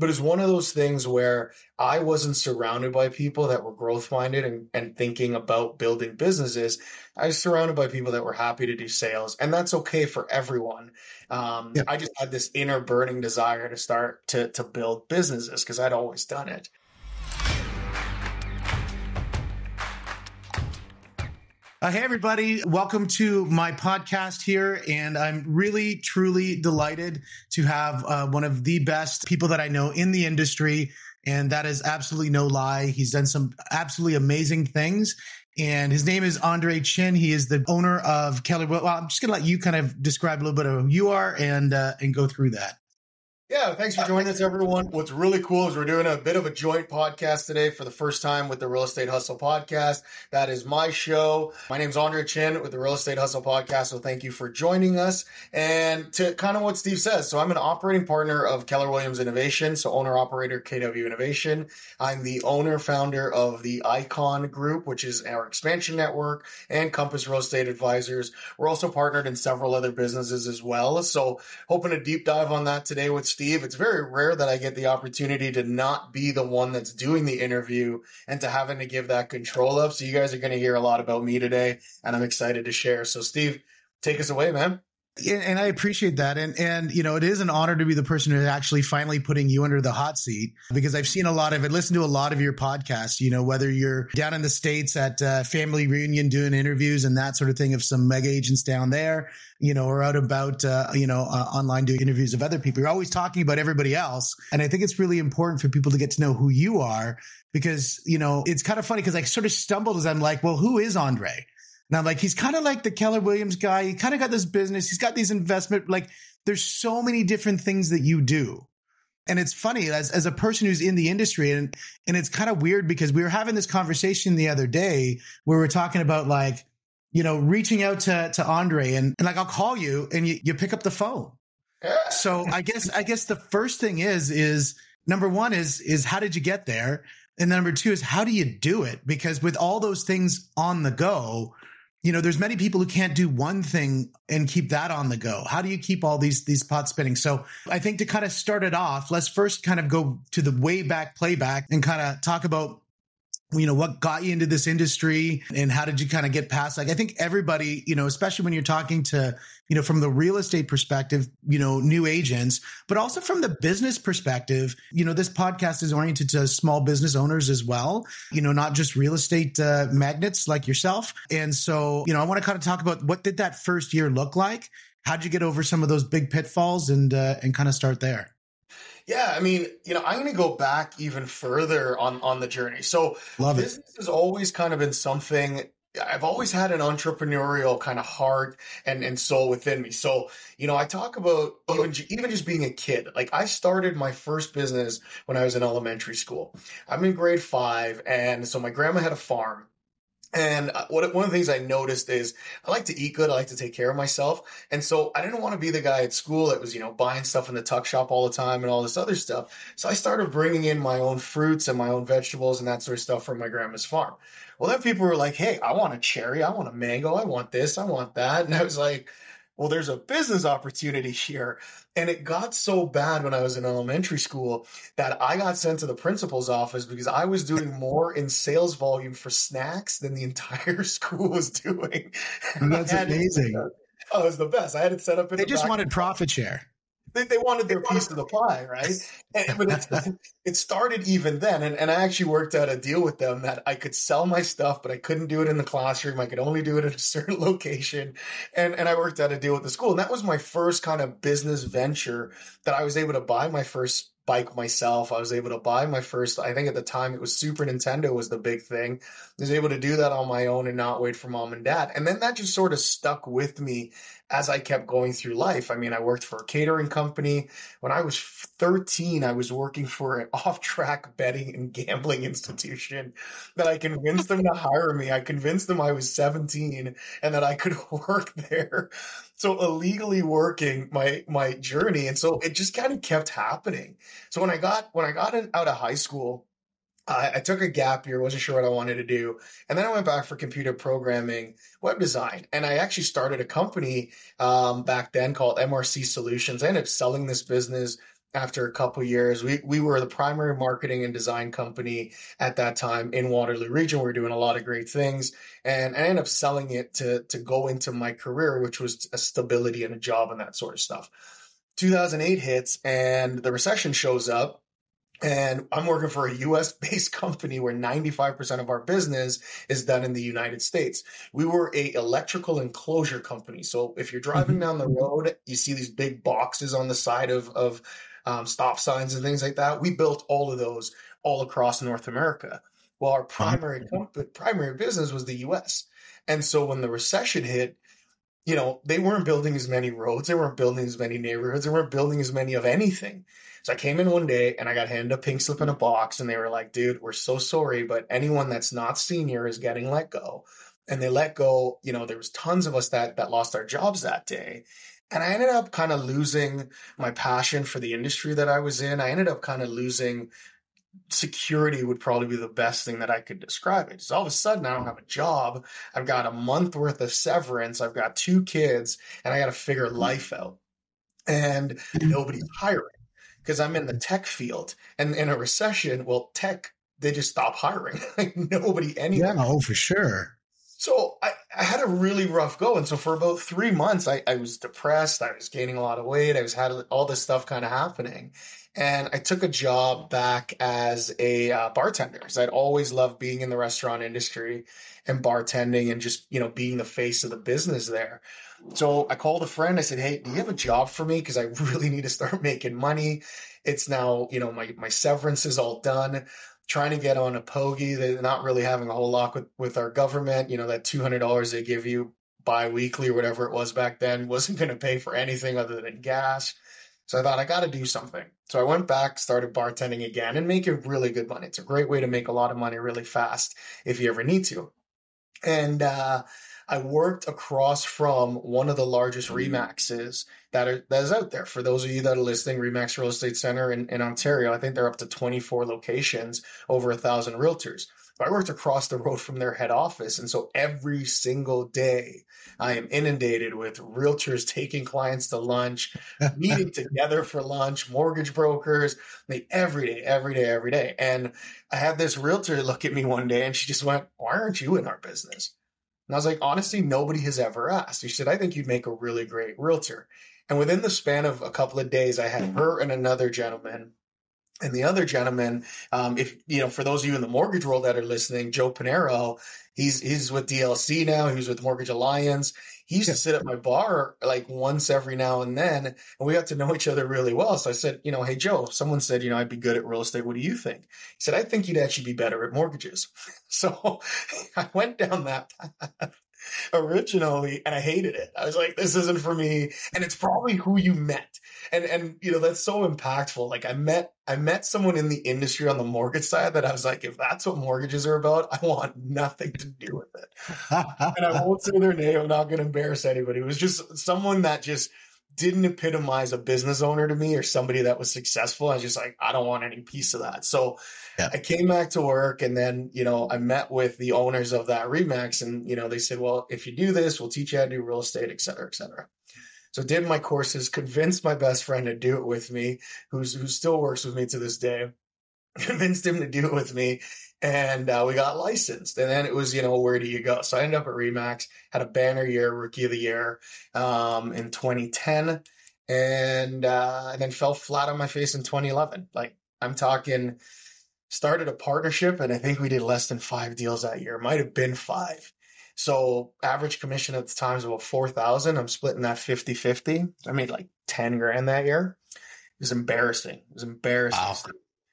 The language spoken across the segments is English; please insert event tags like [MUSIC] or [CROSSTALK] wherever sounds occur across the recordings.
but it's one of those things where I wasn't surrounded by people that were growth minded and, and thinking about building businesses. I was surrounded by people that were happy to do sales, and that's okay for everyone. Um, yeah. I just had this inner burning desire to start to to build businesses because I'd always done it. Uh, hey, everybody. Welcome to my podcast here. And I'm really, truly delighted to have uh, one of the best people that I know in the industry. And that is absolutely no lie. He's done some absolutely amazing things. And his name is Andre Chin. He is the owner of Keller. Well, I'm just going to let you kind of describe a little bit of who you are and, uh, and go through that. Yeah, thanks for joining us, everyone. What's really cool is we're doing a bit of a joint podcast today for the first time with the Real Estate Hustle podcast. That is my show. My name is Andre Chin with the Real Estate Hustle podcast. So thank you for joining us. And to kind of what Steve says, so I'm an operating partner of Keller Williams Innovation, so owner operator KW Innovation. I'm the owner founder of the Icon Group, which is our expansion network, and Compass Real Estate Advisors. We're also partnered in several other businesses as well. So hoping to deep dive on that today with. It's very rare that I get the opportunity to not be the one that's doing the interview and to having to give that control up. So you guys are going to hear a lot about me today and I'm excited to share. So Steve, take us away, man. And I appreciate that. And and you know, it is an honor to be the person who's actually finally putting you under the hot seat because I've seen a lot of it, listened to a lot of your podcasts, you know, whether you're down in the States at uh, family reunion doing interviews and that sort of thing of some mega agents down there, you know, or out about, uh, you know, uh, online doing interviews of other people. You're always talking about everybody else. And I think it's really important for people to get to know who you are because, you know, it's kind of funny because I sort of stumbled as I'm like, well, who is Andre? Now, like he's kind of like the Keller Williams guy. He kind of got this business. He's got these investment. Like there's so many different things that you do. And it's funny as, as a person who's in the industry and, and it's kind of weird because we were having this conversation the other day where we are talking about like, you know, reaching out to, to Andre and, and like, I'll call you and you, you pick up the phone. [LAUGHS] So I guess, I guess the first thing is, is number one is, is how did you get there? And number two is how do you do it? Because with all those things on the go, you know, there's many people who can't do one thing and keep that on the go. How do you keep all these these pots spinning? So I think to kind of start it off, let's first kind of go to the way back playback and kind of talk about you know what got you into this industry and how did you kind of get past like i think everybody you know especially when you're talking to you know from the real estate perspective you know new agents but also from the business perspective you know this podcast is oriented to small business owners as well you know not just real estate uh, magnets like yourself. And so you know i want to kind of talk about what did that first year look like? How'd you get over some of those big pitfalls and uh, and kind of start there yeah, I mean, you know, I'm going to go back even further on on the journey. So, Love business it. has always kind of been something I've always had an entrepreneurial kind of heart and, and soul within me. So, you know, I talk about even, even just being a kid. Like I started my first business when I was in elementary school. I'm in grade five. And so my grandma had a farm and uh, what, one of the things I noticed is I like to eat good. I like to take care of myself. And so I didn't want to be the guy at school that was, you know, buying stuff in the tuck shop all the time and all this other stuff. So I started bringing in my own fruits and my own vegetables and that sort of stuff from my grandma's farm. Well, then people were like, Hey, I want a cherry. I want a mango. I want this. I want that. And I was like, well, there's a business opportunity here. And it got so bad when I was in elementary school that I got sent to the principal's office because I was doing more in sales volume for snacks than the [LAUGHS] entire school was doing. And that's [LAUGHS] amazing. oh, it was the best. I had it set up. In They the just wanted profit share they, they wanted their piece of the pie, right? And, but it, [LAUGHS] it started even then. And, and I actually worked out a deal with them that I could sell my stuff, but I couldn't do it in the classroom. I could only do it at a [LAUGHS] certain location. And, and I worked out a deal with the school. And that was my first kind of business venture that I was able to buy my first bike myself. I was able to buy my first, I think at the time it was Super Nintendo was the big thing. I was able to do that on my own and not wait for mom and dad. And then that just sort of stuck with me as I kept going through life. I mean, I worked for a catering company. When I was 13, I was working for an [LAUGHS] off track betting and gambling institution that I convinced them to hire me. I convinced them I was 17 and that I could [LAUGHS] work there. So illegally working my, my journey. And so it just kind of kept happening. So when I got, when I got out of high school, I, I took a gap year, wasn't sure what I wanted to do. And then I went back for computer programming, web design. And I actually started a company um, back then called MRC Solutions. I ended up selling this business after a couple years. We we were the primary marketing and design company at that time in Waterloo region. We were doing a lot of great things, and I ended up selling it to to go into my career, which was a stability and a job and that sort of stuff. 2008 hits, and the recession shows up. And I'm working for a US based [LAUGHS] company where 95% of our business is done in the United States. We were a electrical enclosure company. So if you're driving mm-hmm. down the road, you see these big boxes on the side of, of um, stop signs and things like that. We built all of those all across North America. Well, our primary company, primary business was the U.S. And so when the recession hit, you know, they weren't building as many roads, they weren't building as many neighborhoods, they weren't building as many of anything. So I came in one day and I got handed a pink slip in a box, and they were like, "Dude, we're so sorry, but anyone that's not senior is getting let go." And they let go. You know, there was tons of us that that lost our jobs that day, and I ended up kind of losing my passion for the industry that I was in. I ended up kind of losing security would probably be the best thing that I could describe it. So all of a sudden I don't have a job. I've got a month worth of severance. I've got two kids and I got to figure life out. And mm-hmm. nobody's hiring because I'm in the tech field. And in a recession, well, tech, they just stop hiring. [LAUGHS] like nobody anywhere. Yeah, oh, for sure. So I, I, had a really rough go. And so for about three months, I, I was depressed. I was gaining a lot of weight. I was had all this stuff kind of happening. And I took a job back as a uh, bartender because I'd always loved being in the restaurant industry and bartending and just, you know, being the face of the business there. So I called a friend. I said, Hey, do you have a job for me? Because I [LAUGHS] really need to start [LAUGHS] making money. It's now, you know, my, my severance is all done trying to get on a pogey. They're not really having a whole lot with, with our government. You know, that $200 they give you bi-weekly or whatever it was back then wasn't going to pay for anything other than gas. So I thought I got to do something. So I went back, started bartending again and making really good money. It's a great way to make a lot of money really fast if you ever need to. And, uh, I worked across from one of the largest mm-hmm. Remaxes that are that is out there. For those of you that are listening, Remax Real Estate Center in, in Ontario, I think they're up to 24 locations, over a thousand realtors. But I worked across the road from their head office. And so every single day I am inundated with realtors taking clients to lunch, [LAUGHS] meeting together for lunch, mortgage brokers, they, every day, every day, every day. And I had this realtor look at me one day and she just went, why aren't you in our business? And I was like, honestly, nobody has ever asked. She said, I think you'd make a really great realtor. And within the span of a couple of days, I had her and another gentleman. And the other gentleman, um, if you know, for those of you in the mortgage world that are listening, Joe Panero, he's he's with DLC now. He was with Mortgage Alliance. He used to sit at my bar like once every now and then, and we got to know each other really well. So I said, you know, hey Joe, someone said, you know, I'd be good at real estate. What do you think? He said, I think you'd actually be better at mortgages. [LAUGHS] So [LAUGHS] I went down that path originally and I hated it. I was like, this isn't for me. And it's probably who you met. And and you know, that's so impactful. Like I met I met someone in the industry on the mortgage side that I was like, if that's what mortgages are about, I want nothing to do with it. [LAUGHS] and I won't say their name, I'm not gonna embarrass anybody. It was just someone that just didn't epitomize a business owner to me or somebody that was successful. I was just like, I don't want any piece of that. So yeah. I came back to work and then, you know, I met with the owners of that Remax and, you know, they said, well, if you do this, we'll teach you how to do real estate, et cetera, et cetera. So did my courses, convinced my best friend to do it with me, who's, who still works with me to this day, [LAUGHS] convinced him to do it with me and uh, we got licensed. And then it was, you know, where do you go? So I ended up at Remax, had a banner year, rookie of the year um, in 2010, and uh, and then fell flat on my face in 2011. Like I'm talking, started a partnership, and I think we did less than five deals that year. Might have been five. So average commission at the time is about 4,000. I'm splitting that 50 50. I made like 10 grand that year. It was embarrassing. It was embarrassing. Wow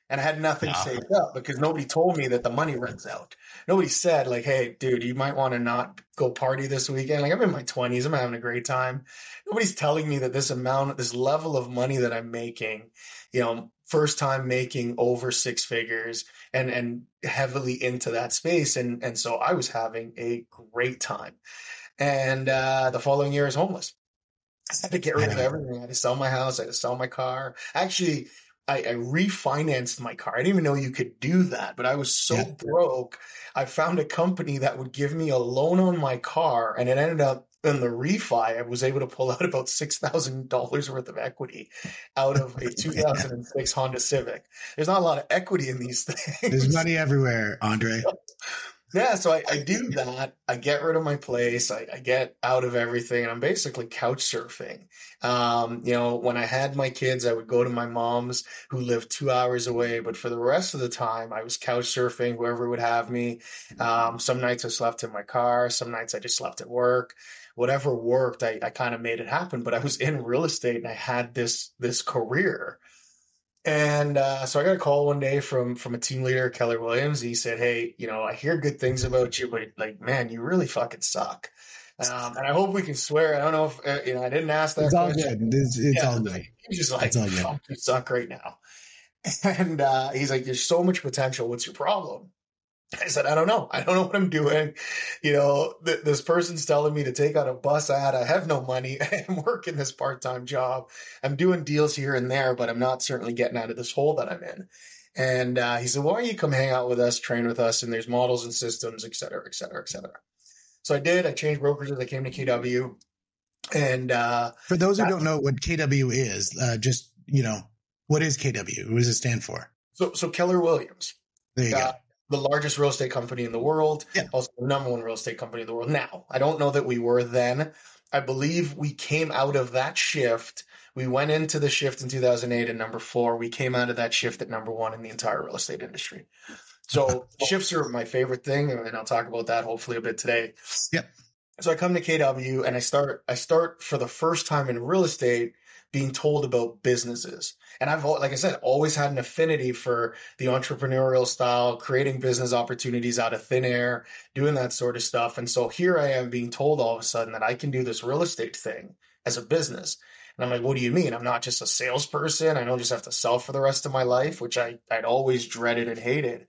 and I had nothing no. saved up because nobody told me that the money runs out. Nobody said like, "Hey, dude, you might want to not go party this weekend." Like I'm in my 20s, I'm having a great time. Nobody's telling me that this amount, this level of money that I'm making, you know, first time making over six figures and and heavily into that space, and and so I was having a great time. And uh, the following year, is homeless. I had to get rid of everything. I had to sell my house. I had to sell my car. Actually I, I, refinanced my car. I didn't even know you could do that, but I was so yeah. broke. I found a company that would give me a loan on my car, and it ended up in the refi. I was able to pull out about six thousand dollars worth of equity out of a [LAUGHS] 2006 Honda Civic. There's not a lot of equity in these [LAUGHS] things. There's money everywhere, Andre. [LAUGHS] Yeah, so I, I, do that. I get rid of my place. I, I, get out of everything, and I'm basically couch surfing. Um, you know, when I had my kids, I would go to my mom's, who lived two hours away. But for the rest of the time, I was couch surfing. Whoever would have me. Um, some nights I slept in my car. Some nights I just slept at work. Whatever worked, I, I kind of made it happen. But I was in real estate, and I had this this career and uh, so I got a call one day from from a team leader, Keller Williams. He said, "Hey, you know, I hear good things about you, but like, man, you really fucking suck." Um, and I hope we can swear. I don't know if uh, you know. I didn't ask that. It's question. all good. It's, it's yeah, all good. He's just like, "Fuck, you suck right now." [LAUGHS] And uh, he's like, "There's so much potential. What's your problem?" I said, I don't know. I don't know what I'm doing. You know, th- this person's telling me to take out a bus ad. I have no money. [LAUGHS] I'm working this part time job. I'm doing deals here and there, but I'm not certainly getting out of this hole that I'm in. And uh, he said, Why don't you come hang out with us, train with us? And there's models and systems, et cetera, et cetera, et cetera. So I did. I changed brokerages. I came to KW. And uh, for those who don't know what KW is, uh, just, you know, what is KW? What does it stand for? So, so Keller Williams. There you go the largest real estate company in the world, yeah. also the number one real estate company in the world now. I don't know that we were then. I believe we came out of that shift. We went into the shift in 2008 at number four. We came out of that shift at number one in the entire real estate industry. So [LAUGHS] shifts are my favorite thing, and I'll talk about that hopefully a bit today. Yep. So I come to KW and I start. I start for the first time in real estate being told about businesses. And I've, like I said, always had an affinity for the entrepreneurial style, creating business opportunities out of thin air, doing that sort of stuff. And so here I am being told all of a sudden that I can do this real estate thing as a business. And I'm like, what do you mean? I'm not just a salesperson. I don't just have to sell for the rest of my life, which I, I'd always dreaded and hated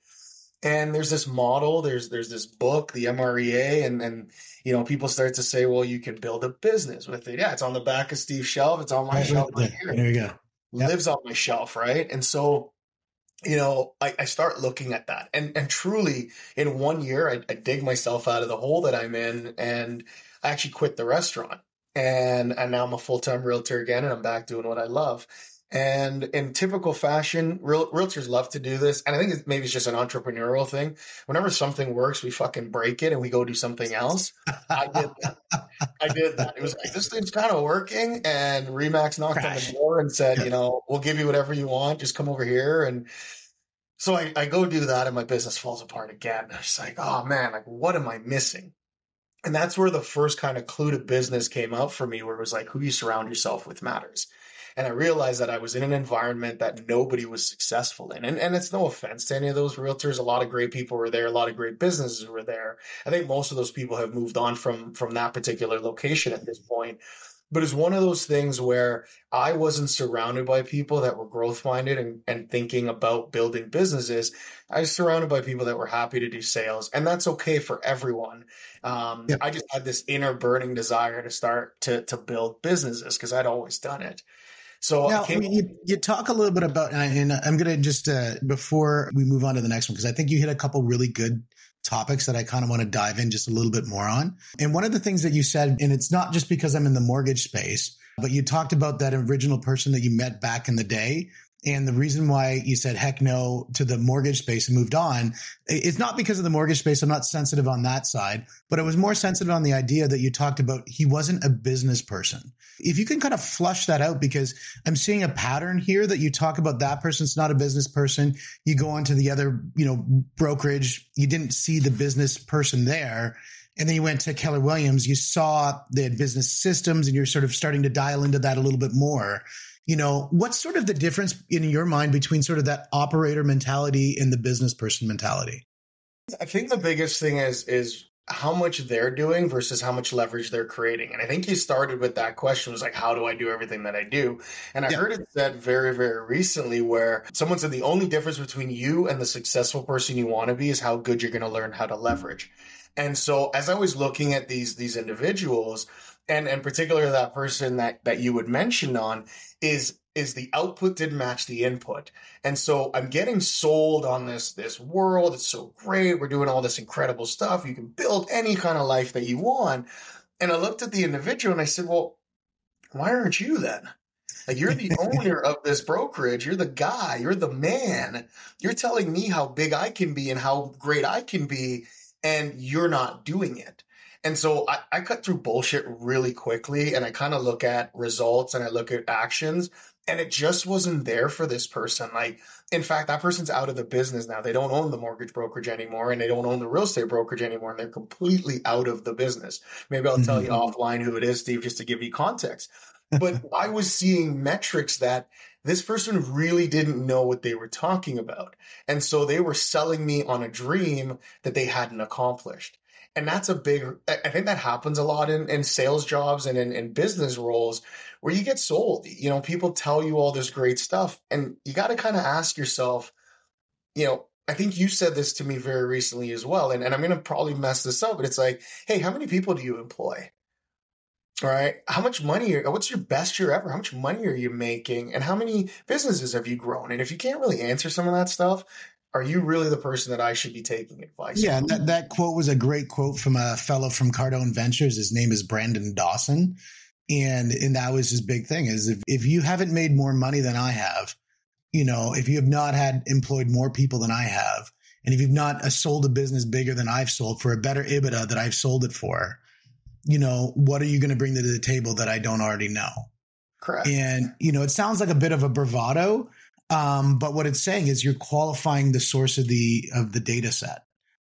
and there's this model there's there's this book the mrea and and you know people start to say well you can build a business with it. Yeah it's on the back of steve's shelf it's on my shelf right here. There you go. Yep. lives on my shelf right? And so you know I, I, start looking at that. And and truly in one year I, I dig myself out of the hole that i'm in and i actually quit the restaurant. And and now i'm a full-time realtor again and i'm back doing what i love and in typical fashion, real, realtors love to do this. And I think it's, maybe it's just an entrepreneurial thing. Whenever something works, we fucking break it and we go do something else. I did that. I did that. It was like, this thing's kind of working. And Remax knocked Crash. on the door and said, you know, we'll give you whatever you want. Just come over here. And so I, I go do that and my business falls apart again. I'm just like, oh man, like what am I missing? And that's where the first kind of clue to business came up for me, where it was like, who you surround yourself with matters. And I realized that I was in an environment that nobody was successful in. And, and it's no offense to any of those realtors. A lot of great people were there. A lot of great businesses were there. I think most of those people have moved on from, from that particular location at this point but it's one of those things where I wasn't surrounded by people that were growth minded and, and thinking about building businesses. I was surrounded by people that were happy to do sales, and that's okay for everyone. Um, yep. I just had this inner burning desire to start to to build businesses because I'd always done it. So now, you, you, talk a little bit about, and I'm going to just uh, before we move on to the next one because I think you hit a couple really good topics that I kind of want to dive in just a little bit more on. And one of the things that you said, and it's not just because I'm in the mortgage space, but you talked about that original person that you met back in the day and the reason why you said heck no to the mortgage space and moved on, it's not because of the mortgage space. I'm not sensitive on that side, but I was more sensitive on the idea that you talked about he wasn't a business person. If you can kind of flush that out, because I'm seeing a pattern here that you talk about that person's not a business person. You go on to the other, you know, brokerage. You didn't see the business person there. And then you went to Keller Williams. You saw the business systems and you're sort of starting to dial into that a little bit more you know, what's sort of the difference in your mind between sort of that operator mentality and the business person mentality? I think the biggest thing is is how much they're doing versus how much leverage they're creating. And I think you started with that question was like, how do I do everything that I do? And I yeah. heard it said very, very recently where someone said the only difference between you and the successful person you want to be is how good you're going to learn how to leverage. And so as I was looking at these, these individuals, and and particularly that person that that you would mention on is is the output didn't match the input. And so I'm getting sold on this this world. It's so great. We're doing all this incredible stuff. You can build any kind of life that you want. And I looked at the individual and I said, "Well, why aren't you then?" Like you're the [LAUGHS] owner of this brokerage. You're the guy. You're the man. You're telling me how big I can be and how great I can be, and you're not doing it. And so I, I cut through bullshit really quickly and I kind of look at results and I look at actions and it just wasn't there for this person. Like, in fact, that person's out of the business now. They don't own the mortgage brokerage anymore and they don't own the real estate brokerage anymore and they're completely out of the business. Maybe I'll mm-hmm. tell you mm-hmm. offline who it is, Steve, just to give you context. But I was seeing metrics that this person really didn't know what they were talking about. And so they were selling me on a dream that they hadn't accomplished. And that's a big, I think that happens a lot in, in sales jobs and in, in business roles where you get sold. You know, people tell you all this great stuff and you got to kind of ask yourself, you know, I think you said this to me very recently as well. And, and I'm going to probably mess this up, but it's like, hey, how many people do you employ? All right. How much money, are, what's your best year ever? How much money are you making? And how many businesses have you grown? And if you can't really answer some of that stuff, are you really the person that I should be taking advice? Yeah, that, that quote was a great quote from a fellow from Cardone Ventures. His name is Brandon Dawson. And and that was his big thing is if, if you haven't made more money than I have, you know, if you have not had employed more people than I have, and if you've not uh, sold a business bigger than I've sold for a better EBITDA that I've sold it for, you know, what are you going to bring to the table that I don't already know? Correct. And, you know, it sounds like a bit of a bravado, um, but what it's saying is you're qualifying the source of the of the data set.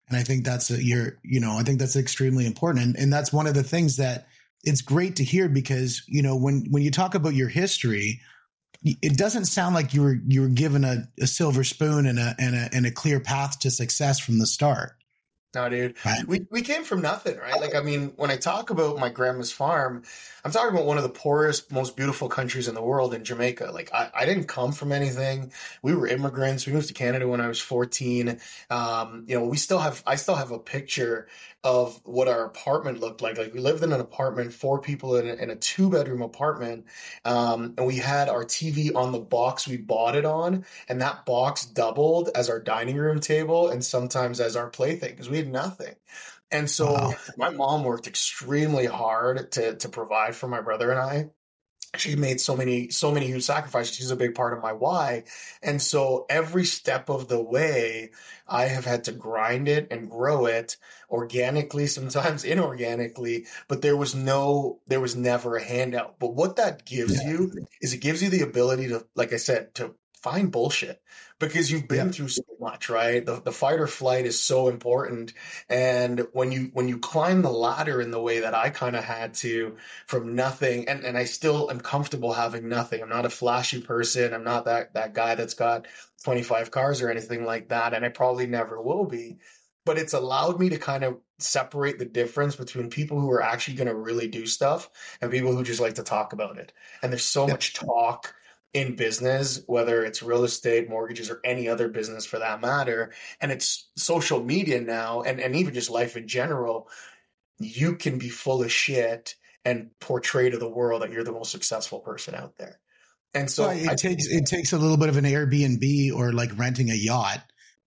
And I think that's a, you're, you know, I think that's extremely important. And, and that's one of the things that it's great to hear because, you know, when, when you talk about your history, it doesn't sound like you were, you were given a, a silver spoon and a, and a, and a clear path to success from the start. No, dude. Right. We we came from nothing, right? Like I mean, when I talk about my grandma's farm, I'm talking about one of the poorest, most beautiful countries in the world in Jamaica. Like I, I didn't come from anything. We were immigrants. We moved to Canada when I was 14. Um, you know, we still have I still have a picture of what our apartment looked like. Like we lived in an apartment, four people in a, in a two bedroom apartment. Um, and we had our TV on the box we bought it on. And that box doubled as our dining room table and sometimes as our plaything because we had nothing. And so wow. my mom worked extremely hard to, to provide for my brother and I. She made so many so many huge sacrifices. She's a big part of my why. And so every step of the way i have had to grind it and grow it organically sometimes [LAUGHS] inorganically but there was no there was never a handout. But what that gives yeah. you is it gives you the ability to like i said to find bullshit because you've been yeah. through so much, right? The, the fight or flight is so important. And when you, when you climb the ladder in the way that I kind of had to from nothing, and, and I still am comfortable having nothing. I'm not a flashy person. I'm not that, that guy that's got 25 cars or anything like that. And I probably never will be, but it's allowed me to kind of separate the difference between people who are actually going to really do stuff and people who just like to talk about it. And there's so yeah. much talk in business, whether it's real estate, mortgages, or any other business for that matter, and it's social media now, and, and even just life in general, you can be full of shit and portray to the world that you're the most successful person out there. And so well, it I, takes it takes a little bit of an Airbnb or like renting a yacht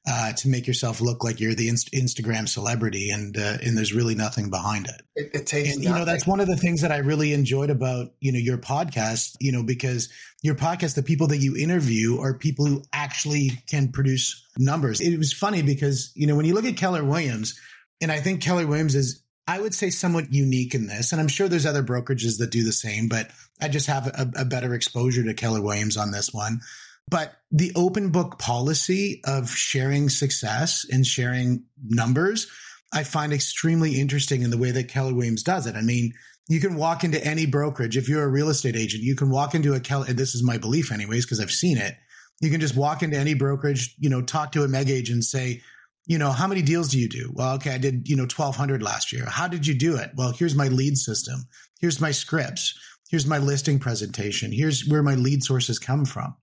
uh, to make yourself look like you're the inst- Instagram celebrity, and uh, and there's really nothing behind it. It, it takes, and, you know, that's one of the things that I really enjoyed about you know your podcast. You know, because your podcast, the people that you interview are people who actually can produce numbers. It was funny because you know when you look at Keller Williams, and I think Keller Williams is I would say somewhat unique in this, and I'm sure there's other brokerages that do the same, but I just have a, a better exposure to Keller Williams on this one. But the open book policy of sharing success and sharing numbers, I find extremely interesting in the way that Keller Williams does it. I mean, you can walk into any brokerage. If you're a real estate agent, you can walk into a Keller, this is my belief anyways, because I've seen it. You can just walk into any brokerage, you know, talk to a mega agent, say, you know, how many deals do you do? Well, okay, I did, you know, 1200 last year. How did you do it? Well, here's my lead system. Here's my scripts. Here's my listing presentation. Here's where my lead sources come from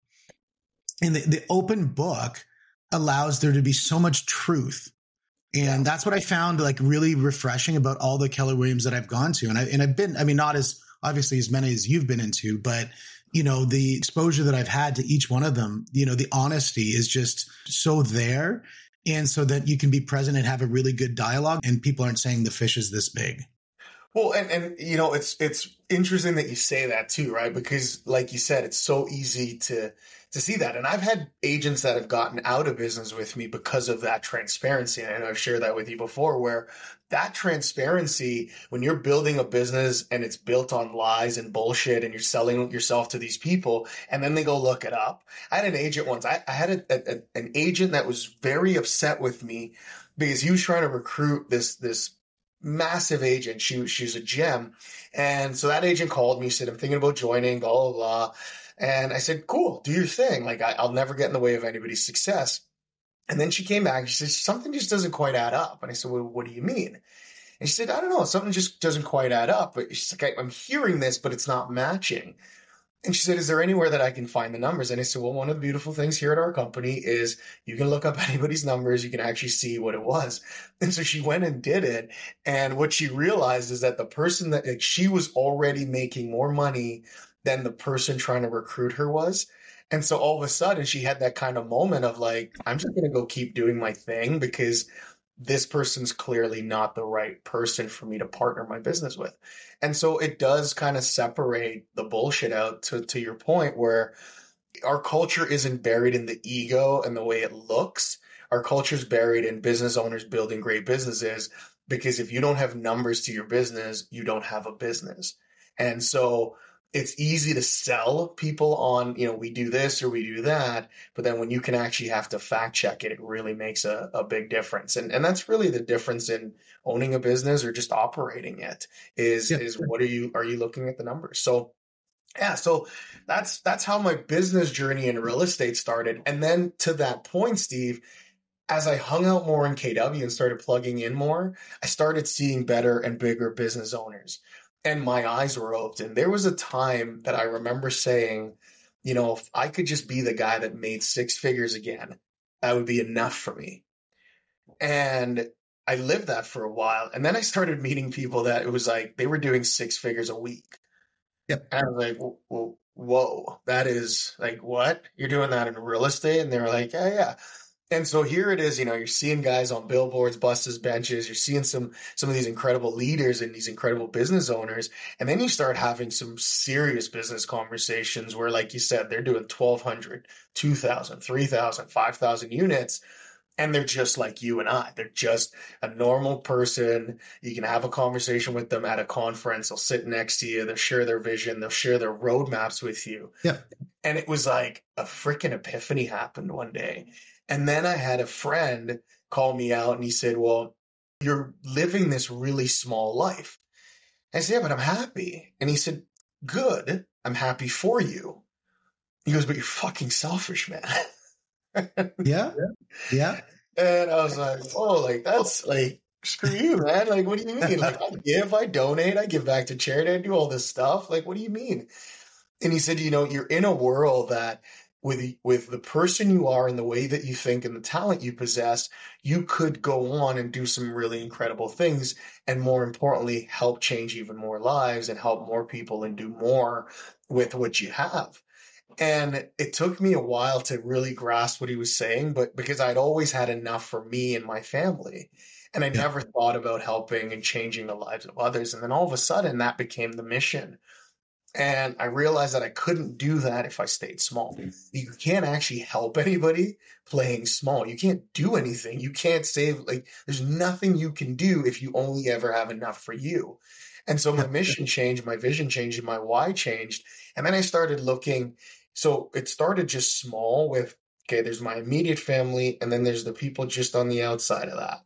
and the, the open book allows there to be so much truth and that's what I found like really refreshing about all the Keller Williams that I've gone to. And I and I've been, I mean, not as obviously as many as you've been into, but you know, the exposure that I've had to each one of them, you know, the honesty is just so there. And so that you can be present and have a really good dialogue and people aren't saying the fish is this big. Well, and, and you know, it's it's interesting that you say that too, right? Because like you said, it's so easy to to see that. And I've had agents that have gotten out of business with me because of that transparency. And I've shared that with you before, where that transparency, when you're building a business and it's built on lies and bullshit and you're selling yourself to these people and then they go look it up. I had an agent once, I, I had a, a, an agent that was very upset with me because he was trying to recruit this, this massive agent. She, she's a gem. And so that agent called me, said, I'm thinking about joining, blah, blah, blah. And I said, cool, do your thing. Like I, will never get in the way of anybody's success. And then she came back she said, something just doesn't quite add up. And I said, well, what do you mean? And she said, I don't know, something just doesn't quite add up. But she's like, I'm hearing this, but it's not matching. And she said, Is there anywhere that I can find the numbers? And I said, Well, one of the beautiful things here at our company is you can look up [LAUGHS] anybody's numbers. You can actually see what it was. And so she went and did it. And what she realized is that the person that like, she was already making more money than the person trying to recruit her was. And so all of a sudden she had that kind of moment of like, I'm just going to go keep doing my thing because this person's clearly not the right person for me to partner my business with. And so it does kind of separate the bullshit out to, to your point where our culture isn't buried in the ego and the way it looks. Our culture is buried in business owners building great businesses because if you don't have numbers to your business, you don't have a business. And so it's easy to sell people on, you know, we do this or we do that. But then when you can actually have to fact check it, it really makes a, a big difference. And, and that's really the difference in owning a business or just operating it is, yeah. is what are you, are you looking at the numbers? So yeah, so that's, that's how my business journey in real estate started. And then to that point, Steve, as I hung out more in KW and started plugging in more, I started seeing better and bigger business owners and my eyes were opened. There was a time that I remember saying, you know, if I could just be the guy that made six figures again, that would be enough for me. And I lived that for a while. And then I started meeting people that it was like they were doing six figures a week. Yep. And I was like, well, whoa, that is like, what? You're doing that in real estate? And they were like, yeah, yeah. And so here it is, you know, you're seeing guys on billboards, buses, benches, you're seeing some some of these incredible leaders and these incredible business owners. And then you start having some serious business conversations where, like you said, they're doing 1,200, 2,000, 3,000, 5,000 units. And they're just like you and I. They're just a normal person. You can have a conversation with them at a conference. They'll sit next to you. They'll share their vision. They'll share their roadmaps with you. Yeah. And it was like a freaking epiphany happened one day and then I had a friend call me out and he said, Well, you're living this really small life. I said, Yeah, but I'm happy. And he said, Good. I'm happy for you. He goes, But you're fucking selfish, man. [LAUGHS] yeah. Yeah. And I was like, Oh, like that's like, screw you, man. Like, what do you mean? Like, I give, I donate, I give back to charity, I do all this stuff. Like, what do you mean? And he said, You know, you're in a world that with with the person you are and the way that you think and the talent you possess, you could go on and do some really incredible things and more importantly help change even more lives and help more people and do more with what you have. And it took me a while to really grasp what he was saying, but because I'd always had enough for me and my family. And I yeah. never thought about helping and changing the lives of others. And then all of a sudden that became the mission and I realized that I couldn't do that if I stayed small. Mm. You can't actually help anybody playing small. You can't do anything. You can't save, like, there's nothing you can do if you only ever have enough for you. And so my mission changed, my vision changed, and my why changed. And then I started looking. So it started just small with, okay, there's my immediate family, and then there's the people just on the outside of that.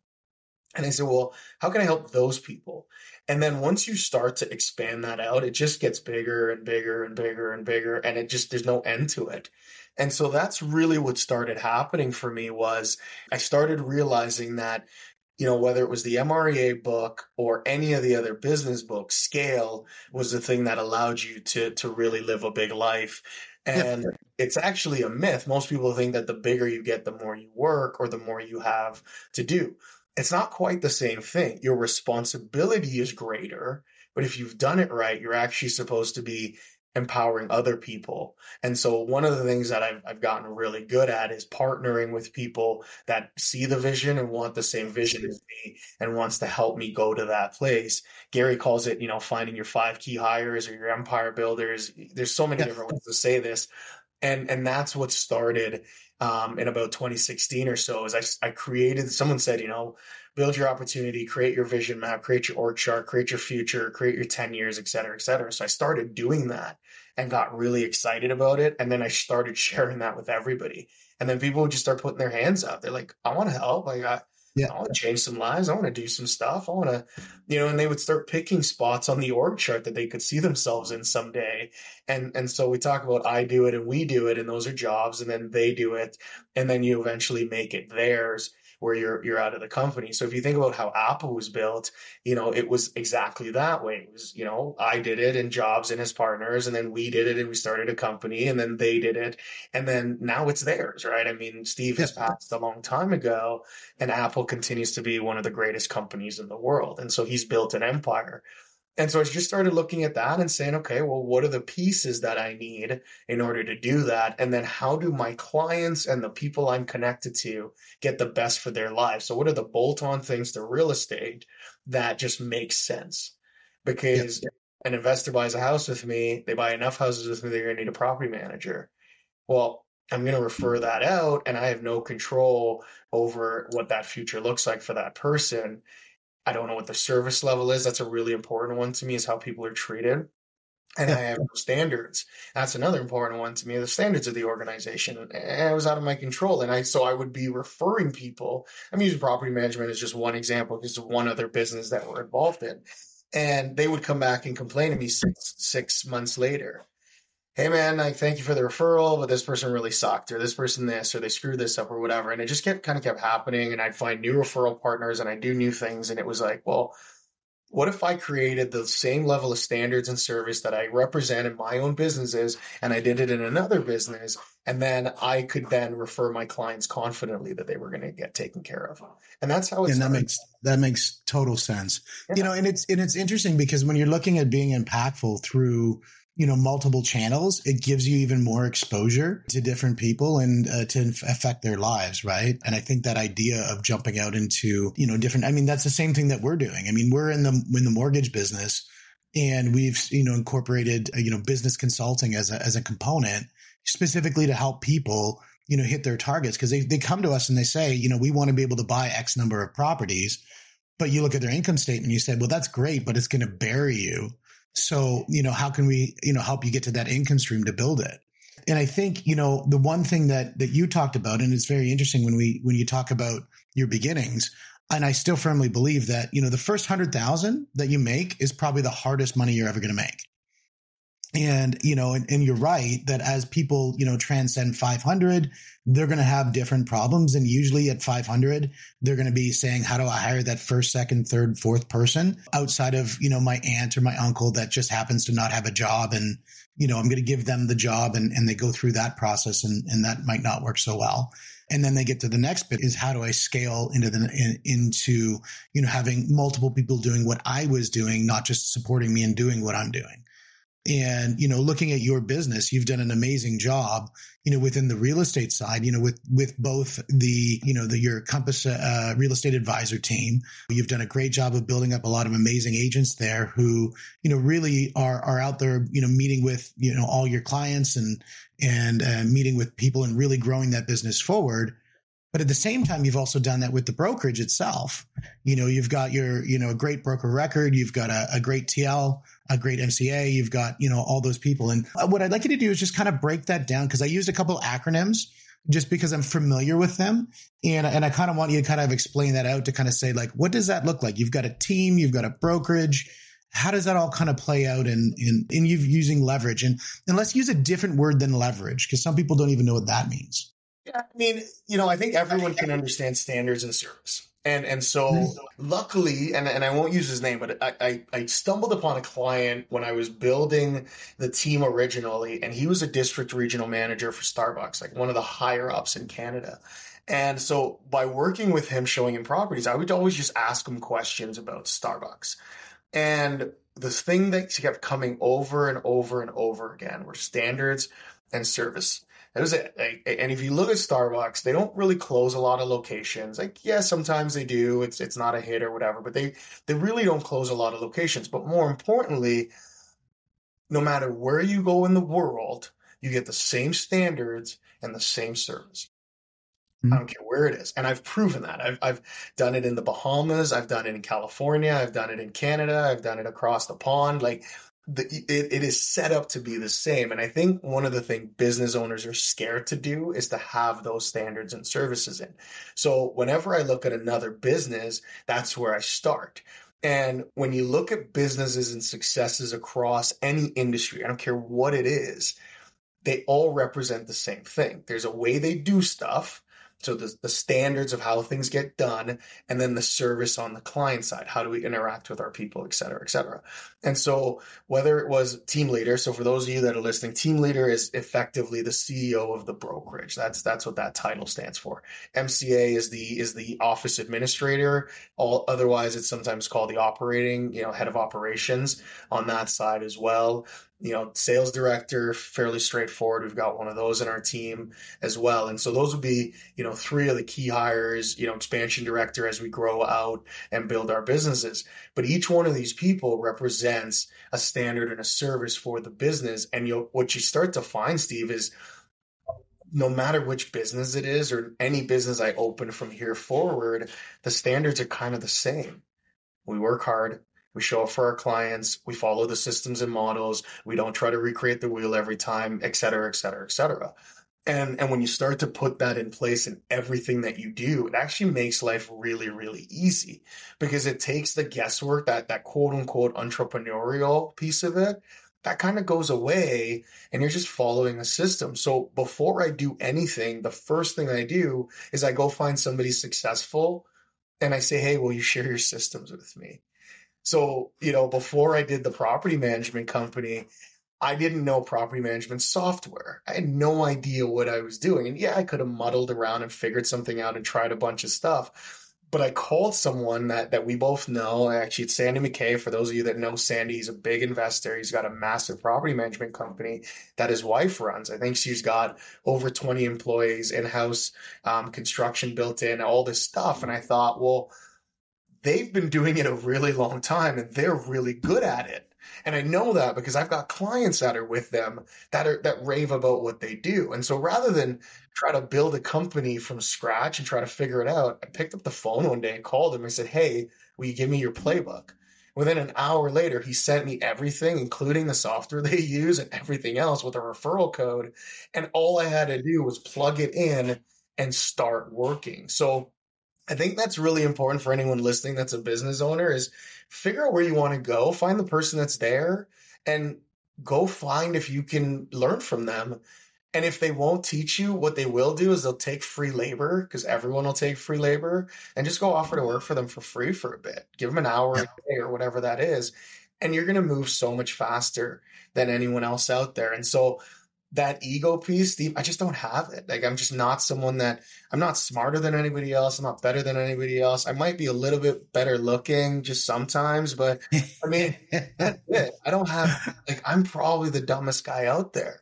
And I said, well, how can I help those people? And then once you start to expand that out, it just gets bigger and bigger and bigger and bigger. And it just, there's no end to it. And so that's really what started happening for me was I started realizing that, you know, whether it was the MREA book or any of the other business books, scale was the thing that allowed you to, to really live a big life. And yeah. it's actually a myth. Most people think that the bigger you get, the more you work or the more you have to do it's not quite the same thing. Your responsibility is greater, but if you've done it right, you're actually supposed to be empowering other people. And so one of the things that I've, I've gotten really good at is partnering with people that see the vision and want the same vision as me and wants to help me go to that place. Gary calls it, you know, finding your five key hires or your empire builders. There's so many different ways to say this. And, and that's what started um, in about 2016 or so is I, I created, someone said, you know, build your opportunity, create your vision map, create your org chart, create your future, create your 10 years, et cetera, et cetera. So I started doing that and got really excited about it. And then I started sharing that with everybody. And then people would just start putting their hands up. They're like, I want to help. Like, I, yeah. I want to change some lives. I want to do some stuff. I want to, you know, and they would start picking spots on the org chart that they could see themselves in someday. And and so we talk about I do it and we do it, and those are jobs, and then they do it, and then you eventually make it theirs where you're you're out of the company. So if you think about how Apple was built, you know, it was exactly that way. It was, you know, I did it and Jobs and his partners, and then we did it and we started a company, and then they did it, and then now it's theirs, right? I mean, Steve has passed a long time ago, and Apple continues to be one of the greatest companies in the world, and so he's built an empire. And so I just started looking at that and saying, okay, well, what are the pieces that I need in order to do that? And then how do my clients and the people I'm connected to get the best for their lives? So what are the bolt on things to real estate that just makes sense? Because yep. an investor buys a house with me, they buy enough houses with me, they're going to need a property manager. Well, I'm going to refer that out and I have no control over what that future looks like for that person. I don't know what the service level is. That's a really important one to me is how people are treated. And I have no standards. That's another important one to me. The standards of the organization. And it was out of my control. And I, so I would be referring people. I'm using property management as just one example because of one other business that we're involved in. And they would come back and complain to me six, six months later hey man, like thank you for the referral, but this person really sucked, or this person this, or they screwed this up, or whatever. And it just kept kind of kept happening. And I'd find new referral partners and I'd do new things. And it was like, well, what if I created the same level of standards and service that I represent in my own businesses and I did it in another business and then I could then refer my clients confidently that they were going to get taken care of. And that's how it's And that makes that makes total sense. Yeah. You know, and it's and it's interesting because when you're looking at being impactful through you know multiple channels it gives you even more exposure to different people and uh, to affect their lives right? And i think that idea of jumping out into you know different i mean that's the same thing that we're doing. I mean we're in the in the mortgage business and we've you know incorporated uh, you know business consulting as a as a component specifically to help people you know hit their targets because they, they come to us and they say you know we want to be able to buy x number of properties. But you look at their income statement you say well that's great but it's going to bury you so, you know, how can we, you know, help you get to that income stream to build it? And I think, you know, the one thing that that you talked about, and it's very interesting when we when you talk about your beginnings, and I still firmly believe that, you know, the first hundred thousand that you make is probably the hardest money you're ever going to make. And, you know, and, and you're right that as people, you know, transcend 500, they're going to have different problems. And usually at 500, they're going to be saying, how do I hire that first, second, third, fourth person outside of, you know, my aunt or my uncle that just happens to not have a job. And, you know, I'm going to give them the job and, and they go through that process and, and that might not work so well. And then they get to the next bit is how do I scale into the, in, into, you know, having multiple people doing what I was doing, not just supporting me and doing what I'm doing and you know looking at your business you've done an amazing job you know within the real estate side you know with with both the you know the your compass uh, real estate advisor team you've done a great job of building up a lot of amazing agents there who you know really are are out there you know meeting with you know all your clients and and uh, meeting with people and really growing that business forward but at the same time, you've also done that with the brokerage itself. You know, you've got your, you know, a great broker record. You've got a, a great TL, a great MCA. You've got, you know, all those people. And uh, what I'd like you to do is just kind of break that down because I used a couple acronyms just because I'm familiar with them. And, and I kind of want you to kind of explain that out to kind of say, like, what does that look like? You've got a team, you've got a brokerage. How does that all kind of play out in, in, in you using leverage? And, and let's use a different word than leverage because some people don't even know what that means. Yeah, I mean, you know, I think everyone can understand standards and service. And and so luckily, and, and I won't use his name, but I, I, I stumbled upon a client when I was building the team originally, and he was a district regional manager for Starbucks, like one of the higher ups in Canada. And so by working with him, showing him properties, I would always just ask him questions about Starbucks. And the thing that kept coming over and over and over again were standards and service. It. And if you look at Starbucks, they don't really close a lot of locations. Like, yeah, sometimes they do. It's it's not a hit or whatever, but they they really don't close a lot of locations. But more importantly, no matter where you go in the world, you get the same standards and the same service. Mm-hmm. I don't care where it is. And I've proven that. I've, I've done it in the Bahamas. I've done it in California. I've done it in Canada. I've done it across the pond. Like the, it, it is set up to be the same. And I think one of the things business owners are scared to do is to have those standards and services in. So whenever I look at another business, that's where I start. And when you look at businesses and successes across any industry, I don't care what it is, they all represent the same thing. There's a way they do stuff so the, the standards of how things get done, and then the service on the client side. How do we interact with our people, et cetera, et cetera. And so whether it was team leader, so for those of you that are listening, team leader is effectively the CEO of the brokerage. That's that's what that title stands for. MCA is the is the office administrator. All otherwise it's sometimes called the operating, you know, head of operations on that side as well you know, sales director, fairly straightforward. We've got one of those in our team as well. And so those would be, you know, three of the key hires, you know, expansion director as we grow out and build our businesses. But each one of these people represents a standard and a service for the business. And you what you start to find, Steve, is no matter which business it is or any business I open from here forward, the standards are kind of the same. We work hard, we show up for our clients. We follow the systems and models. We don't try to recreate the wheel every time, et cetera, et cetera, et cetera. And, and when you start to put that in place in everything that you do, it actually makes life really, really easy because it takes the guesswork, that, that quote unquote entrepreneurial piece of it, that kind of goes away and you're just following a system. So before I do anything, the first thing I do is I go find somebody successful and I say, Hey, will you share your systems with me? So, you know, before I did the property management company, I didn't know property management software. I had no idea what I was doing. And yeah, I could have muddled around and figured something out and tried a bunch of stuff. But I called someone that, that we both know. Actually, it's Sandy McKay. For those of you that know Sandy, he's a big investor. He's got a massive property management company that his wife runs. I think she's got over 20 employees, in house um, construction built in, all this stuff. And I thought, well, they've been doing it a really long time and they're really good at it. And I know that because I've got clients that are with them that are that rave about what they do. And so rather than try to build a company from scratch and try to figure it out, I picked up the phone one day and called him and said, Hey, will you give me your playbook? Within an hour later, he sent me everything, including the software [LAUGHS] they use and everything else with a referral code. And all I had to do was plug it in and start working. So I think that's really important for anyone listening that's a business owner is figure out where you want to go, find the person that's there and go find if you can learn from them. And if they won't teach you, what they will do is they'll take free labor because everyone will take free labor and just go offer to work for them for free for a bit. Give them an hour a day or whatever that is. And you're going to move so much faster than anyone else out there. And so that ego piece, Steve, I just don't have it. Like I'm just not someone that I'm not smarter than anybody else. I'm not better than anybody else. I might be a little bit better looking just sometimes, but I mean, [LAUGHS] I don't have like I'm probably the dumbest guy out there,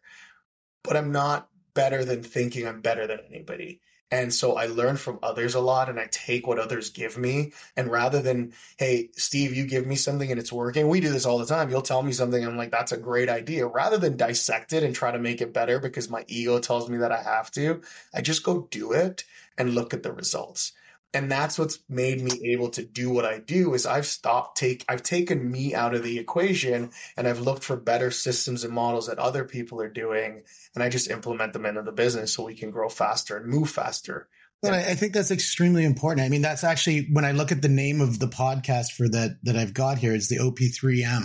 but I'm not better than thinking I'm better than anybody. And so I learn from others a lot and I take what others give me. And rather than, hey, Steve, you give me something and it's working, we do this all the time. You'll tell me something I'm like, that's a great idea. Rather than dissect it and try to make it better because my ego tells me that I have to, I just go do it and look at the results and that's what's made me able to do what I do is I've stopped take I've taken me out of the equation and I've looked for better systems and models that other people are doing and I just implement them into the business so we can grow faster and move faster. Well, I think that's extremely important. I mean, that's actually when I look at the name of the podcast for that that I've got here, it's the OP3M,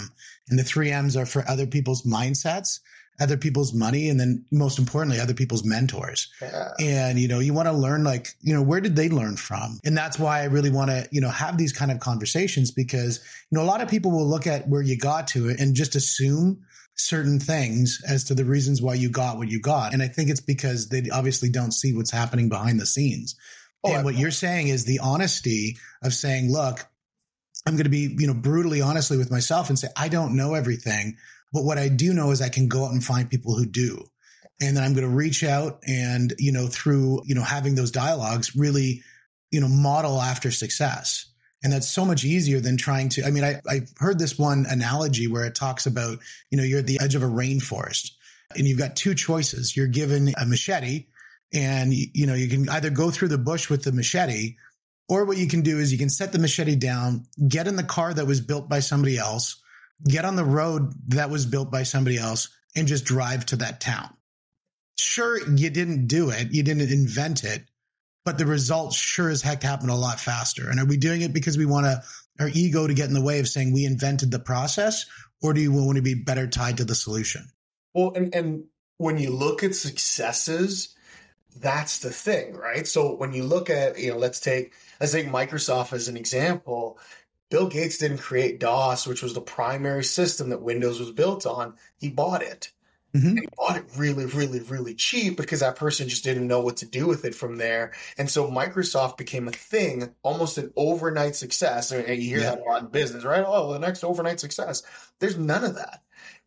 and the three M's are for other people's mindsets other people's money and then most importantly other people's mentors. Yeah. and you know you want to learn like you know where did they learn from? And that's why i really want to you know have these kind of conversations because you know a lot of people will look at where you got to it and just assume certain things as to the reasons why you got what you got. And i think it's because they obviously don't see what's happening behind the scenes. Oh, and what you're saying is the honesty of saying look I'm going to be, you know, brutally honestly with myself and say, I don't know everything. But what I do know is I can go out and find people who do. And then I'm going to reach out and, you know, through, you know, having those dialogues really, you know, model after success. And that's so much easier than trying to, I mean, I, I've heard this one analogy where it talks about, you know, you're at the edge of a rainforest and you've got two choices. You're given a machete and, you know, you can either go through the bush with the machete or what you can do is you can set the machete down, get in the car that was built by somebody else, get on the road that was built by somebody else, and just drive to that town. Sure, you didn't do it, you didn't invent it, but the results sure as heck happen a lot faster. And are we doing it because we want to our ego to get in the way of saying we invented the process, or do you want to be better tied to the solution? Well, and, and when you look at successes, that's the thing, right? So when you look at, you know, let's take let's take Microsoft as an example. Bill Gates didn't create DOS, which was the primary system that Windows was built on. He bought it. Mm-hmm. He bought it really, really, really cheap because that person just didn't know what to do with it from there. And so Microsoft became a thing, almost an overnight success. And you hear yeah. that a lot in business, right? Oh, the next overnight success. There's none of that.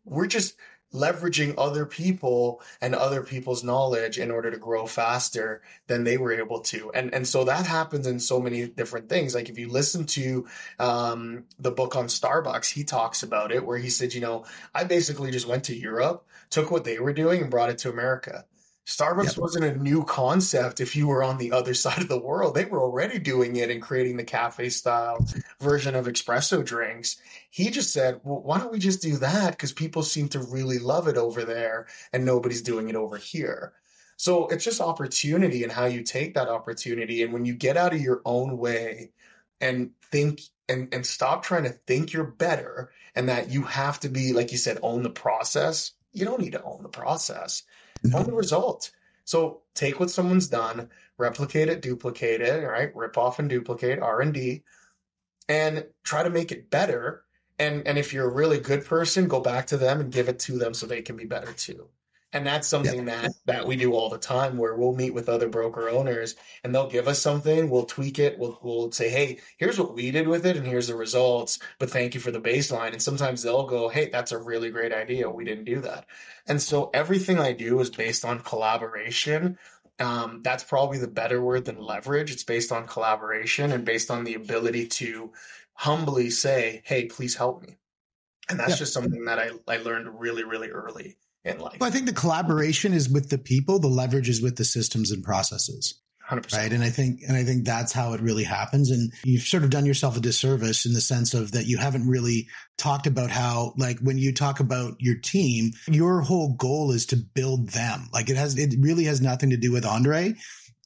We're just leveraging other people and other people's knowledge in order to grow faster than they were able to. And and so that happens in so many different things. Like if you listen to um, the book on Starbucks, he talks about it where he said, you know, I basically just went to Europe, took what they were doing and brought it to America. Starbucks yep. wasn't a new concept if you were on the other [LAUGHS] side of the world. They were already doing it and creating the cafe style version of espresso drinks. He just said, well, why don't we just do that? Because people seem to really love it over there and nobody's doing it over here. So it's just opportunity and how you take that opportunity. And when you get out of your own way and think and, and stop trying to think you're better and that you have to be, like you said, own the process, you don't need to own the process on the result. So take what someone's done, replicate it, duplicate it, right? Rip off and duplicate R and D, and try to make it better. And and if you're a really good person, go back to them and give it to them so they can be better too. And that's something yeah. that that we do all the time where we'll meet with other broker owners and they'll give us something, we'll tweak it, we'll we'll say, "Hey, here's what we did with it and here's the results, but thank you for the baseline." And sometimes they'll go, "Hey, that's a really great idea. We didn't do that." And so everything I do is based on collaboration. Um, that's probably the better word than leverage. It's based on collaboration and based on the ability to humbly say, "Hey, please help me." And that's yeah. just something that I, I learned really, really early in life. Well, I think the collaboration is with the people, the leverage is with the systems and processes. 100%. Right. And I think, and I think that's how it really happens. And you've sort of done yourself a disservice in the sense of that you haven't really talked about how, like, when you talk about your team, your whole goal is to build them. Like it has, it really has nothing to do with Andre.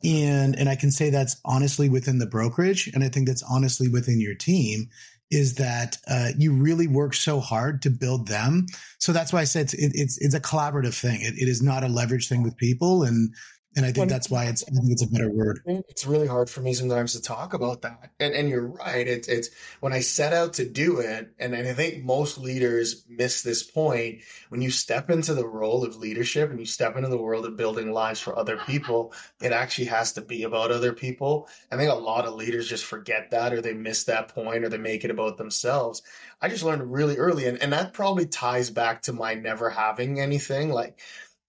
And, and I can say that's honestly within the brokerage. And I think that's honestly within your team is that uh, you really work so hard to build them. So that's why I said it's it's, it's a collaborative thing. It, it is not a leverage thing with people, and and I think that's why it's I think it's a better word. It's really hard for me sometimes to talk about that. And and you're right. It's it's when I set out to do it, and, and I think most leaders miss this point. When you step into the role of leadership and you step into the world of building lives for other people, it actually has to be about other people. I think a lot of leaders just forget that or they miss that point or they make it about themselves. I just learned really early, and, and that probably ties back to my never having anything. Like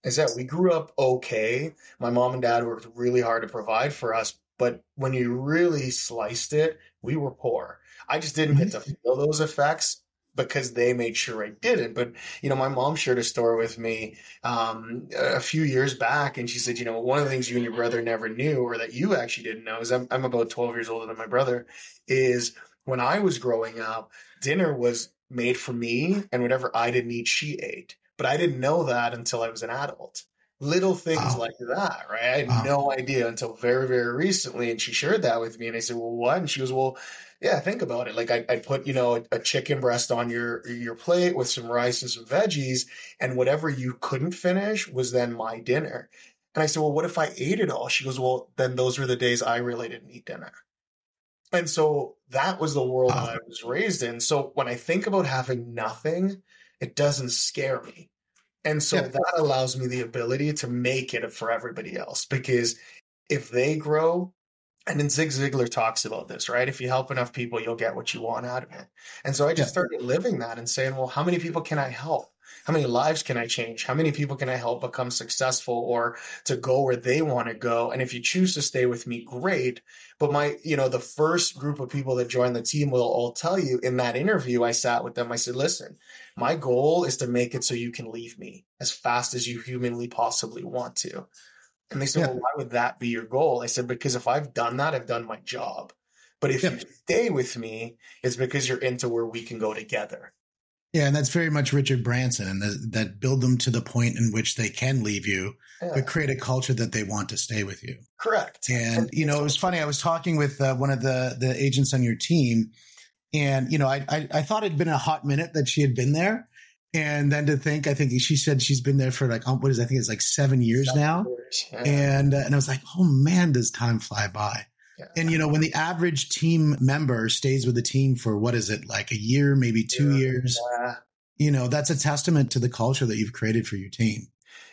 is that we grew up okay. My mom and dad worked really hard to provide for us, but when you really sliced it, we were poor. I just didn't get to feel those effects because they made sure I didn't. But you know, my mom shared a story with me um, a few years back, and she said, you know, one of the things you and your brother never knew, or that you actually didn't know, is I'm, I'm about 12 years older than my brother, is when I was growing up, dinner was made for me, and whatever I didn't eat, she ate. But I didn't know that until I was an adult. Little things wow. like that, right? I had wow. no idea until very, very recently. And she shared that with me. And I said, Well, what? And she was, Well, yeah, think about it. Like I, I put, you know, a, a, chicken breast on your your plate with some rice and some veggies, and whatever you couldn't finish was then my dinner. And I said, Well, what if I ate it all? She goes, Well, then those were the days I really didn't eat dinner. And so that was the world wow. that I was raised in. So when I think about having nothing, it doesn't scare me. And so yeah. that allows me the ability to make it for everybody else because if they grow, And then Zig Ziglar talks about this, right? If you help enough people, you'll get what you want out of it. And so I just yeah. started living that and saying, well, how many people can I help? How many lives can I change? How many people can I help become successful or to go where they want to go? And if you choose to stay with me, great. But my, you know, the first group of people that join the team will all tell you in that interview, I sat with them. I said, listen, my goal is to make it so you can leave me as fast as you humanly possibly want to. And they said, yeah. well, why would that be your goal? I said, because if I've done that, I've done my job. But if yeah. you stay with me, it's because you're into where we can go together. Yeah, and that's very much Richard Branson, and that build them to the point in which they can leave you, yeah. but create a culture that they want to stay with you. Correct. And you know, it was funny. I was talking with uh, one of the the agents on your team, and you know, I, I I thought it'd been a hot minute that she had been there, and then to think, I think she said she's been there for like what is I think it's like seven years seven now, years. Yeah. and uh, and I was like, oh man, does time fly by? And you know, when the average team member stays with the team for what is it, like a year, maybe two yeah. years, yeah. you know, that's a testament to the culture that you've created for your team.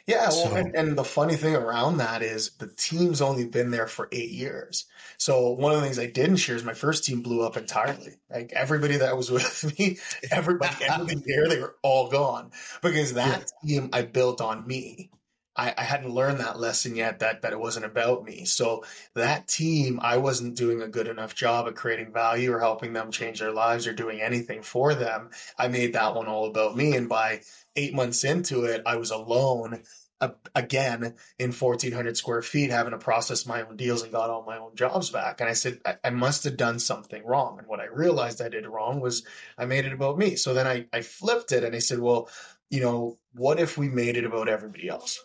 Yeah, well, so, and, and, the funny thing around that is the team's only been there for eight years. So one of the things I didn't share is my first team blew up entirely. Like everybody that was [LAUGHS] with me, everybody [LAUGHS] the year, they were all gone because that yeah. team I built on me. I, I, hadn't learned that lesson yet that that it wasn't about me. So that team, I wasn't doing a good enough job of creating value or helping them change their lives or doing anything for them. I made that one all about me. And by eight months into it, I was alone uh, again in 1400 square feet having to process my own deals and got all my own jobs back and i said I, I, must have done something wrong and what i realized i did wrong was i made it about me so then I, I flipped it and i said well you know what if we made it about everybody else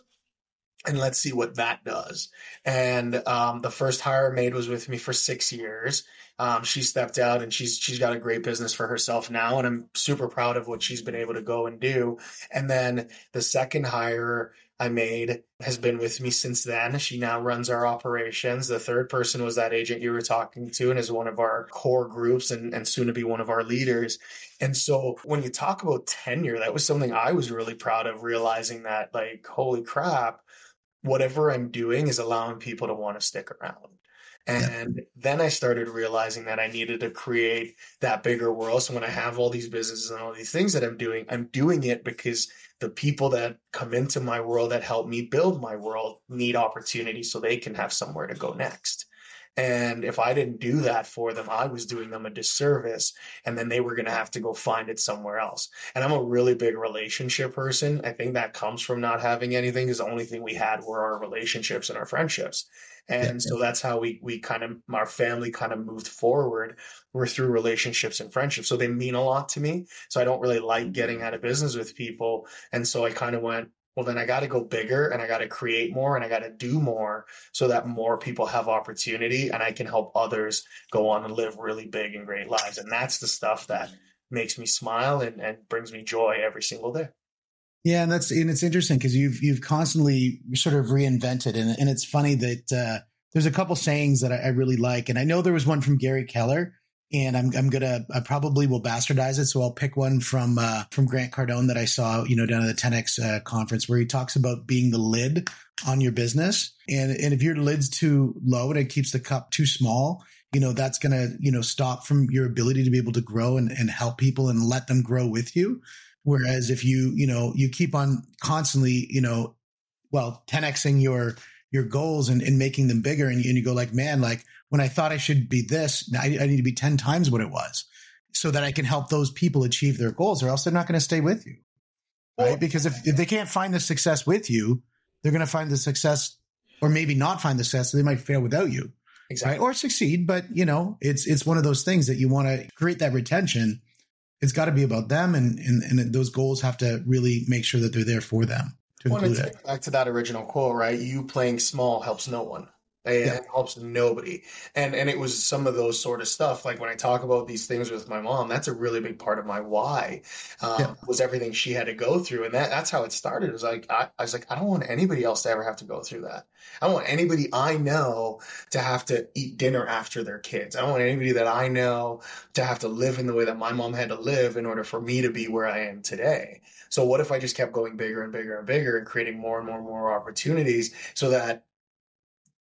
and let's see what that does. And um, the first hire I made was with me for six years. Um, she stepped out and she's she's got a great business for herself now, and I'm super proud of what she's been able to go and do. And then the second hire I made has been with me since then. She now runs our operations. The third person was that agent you were talking to and is one of our core groups and, and soon to be one of our leaders. And so when you talk about tenure, that was something I was really proud of realizing that like, holy crap, whatever I'm doing is allowing people to want to stick around. And yeah. then I started realizing that I needed to create that bigger world. So when I have all these businesses and all these things that I'm doing, I'm doing it because the people that come into my world that help me build my world need opportunity so they can have somewhere to go next. And if I didn't do that for them, I was doing them a disservice. And then they were going to have to go find it somewhere else. And I'm a really big relationship person. I think that comes from not having anything because the only thing we had were our relationships and our friendships. And so that's how we, we kind of, our family kind of moved forward. We're through relationships and friendships. So they mean a lot to me. So I don't really like getting mm-hmm. out of business with people. And so I kind of went, well then i got to go bigger and i got to create more and i got to do more so that more people have opportunity and i can help others go on and live really big and great lives. And that's the stuff that makes me smile and, and brings me joy every single day. Yeah and that's and it's interesting because you've you've constantly sort of reinvented. And, and it's funny that uh, there's a couple sayings that I, I really like. And i know there was one from gary keller and I'm I'm gonna I probably will bastardize it. So I'll pick one from uh, from Grant Cardone that I saw you know down at the 10x uh, conference where he talks about being the lid on your business, and and if your lid's too low and it keeps the cup too small, you know that's gonna you know stop from your ability to be able to grow and, and help people and let them grow with you. Whereas if you you know you keep on constantly you know well 10xing your your goals and, and making them bigger and, and you go like man like when I thought I should be this, I, I need to be 10 times what it was so that I can help those people achieve their goals or else they're not going to stay with you. Right. because if, if they can't find the success with you, they're going to find the success or maybe not find the success. So they might fail without you. Exactly. Right? Or succeed. But you know, it's, it's one of those things that you want to create that retention. It's got to be about them. And, and, and those goals have to really make sure that they're there for them. To well, include it. Back to that original quote, right? You playing small helps no one and yeah. it helps nobody. And and it was some of those sort of stuff. Like when I talk about these things with my mom, that's a really big part of my why. Um, yeah. Was everything she had to go through, and that that's how it started. It was like I, I, was like, I don't want anybody else to ever have to go through that. I don't want anybody I know to have to eat dinner after their kids. I don't want anybody that I know to have to live in the way that my mom had to live in order for me to be where I am today. So what if I just kept going bigger and bigger and bigger and creating more and more and more opportunities so that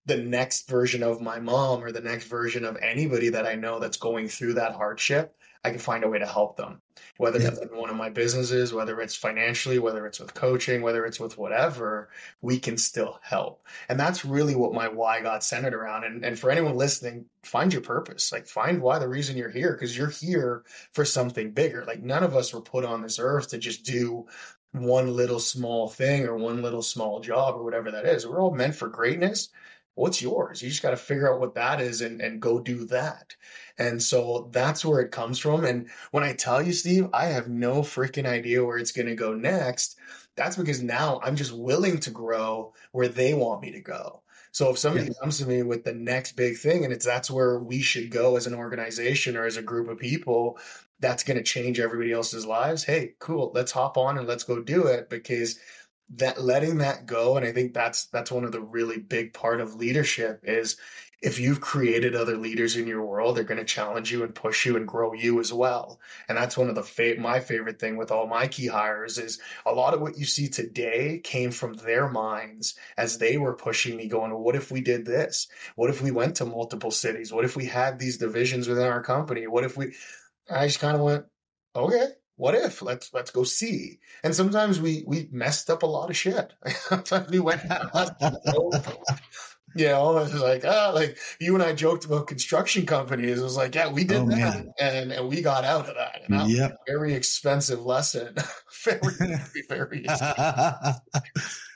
the next version of my mom or the next version of anybody that I know that's going through that hardship, I can find a way to help them. Whether yeah. it's in one of my businesses, whether it's financially, whether it's with coaching, whether it's with whatever, we can still help. And that's really what my why got centered around. And, and for anyone listening, find your purpose. Like find why the reason you're here, because you're here for something bigger. Like none of us were put on this earth to just do one little small thing or one little small job or whatever that is. We're all meant for greatness what's yours? You just got to figure out what that is and, and go do that. And so that's where it comes from. And when I tell you, Steve, I have no freaking idea where it's going to go next. That's because now I'm just willing to grow where they want me to go. So if somebody yeah. comes to me with the next big thing and it's that's where we should go as an organization or as a group of people, that's going to change everybody else's lives. Hey, cool. Let's hop on and let's go do it because that letting that go and i think that's that's one of the really big part of leadership is if you've created other leaders in your world they're going to challenge you and push you and grow you as well. And that's one of the fa- my favorite thing with all my key hires is a lot of what you see today came from their minds as they were pushing me going what if we did this? What if we went to multiple cities? What if we had these divisions within our company? What if we i just kind of went okay what if? Let's let's go see. And sometimes we we messed up a lot of shit. [LAUGHS] Sometimes we went you know it was like ah like you and i joked about construction companies. It was like yeah we did oh, that. and and we got out of that. And that yep. very expensive lesson. [LAUGHS] Very very [LAUGHS] expensive.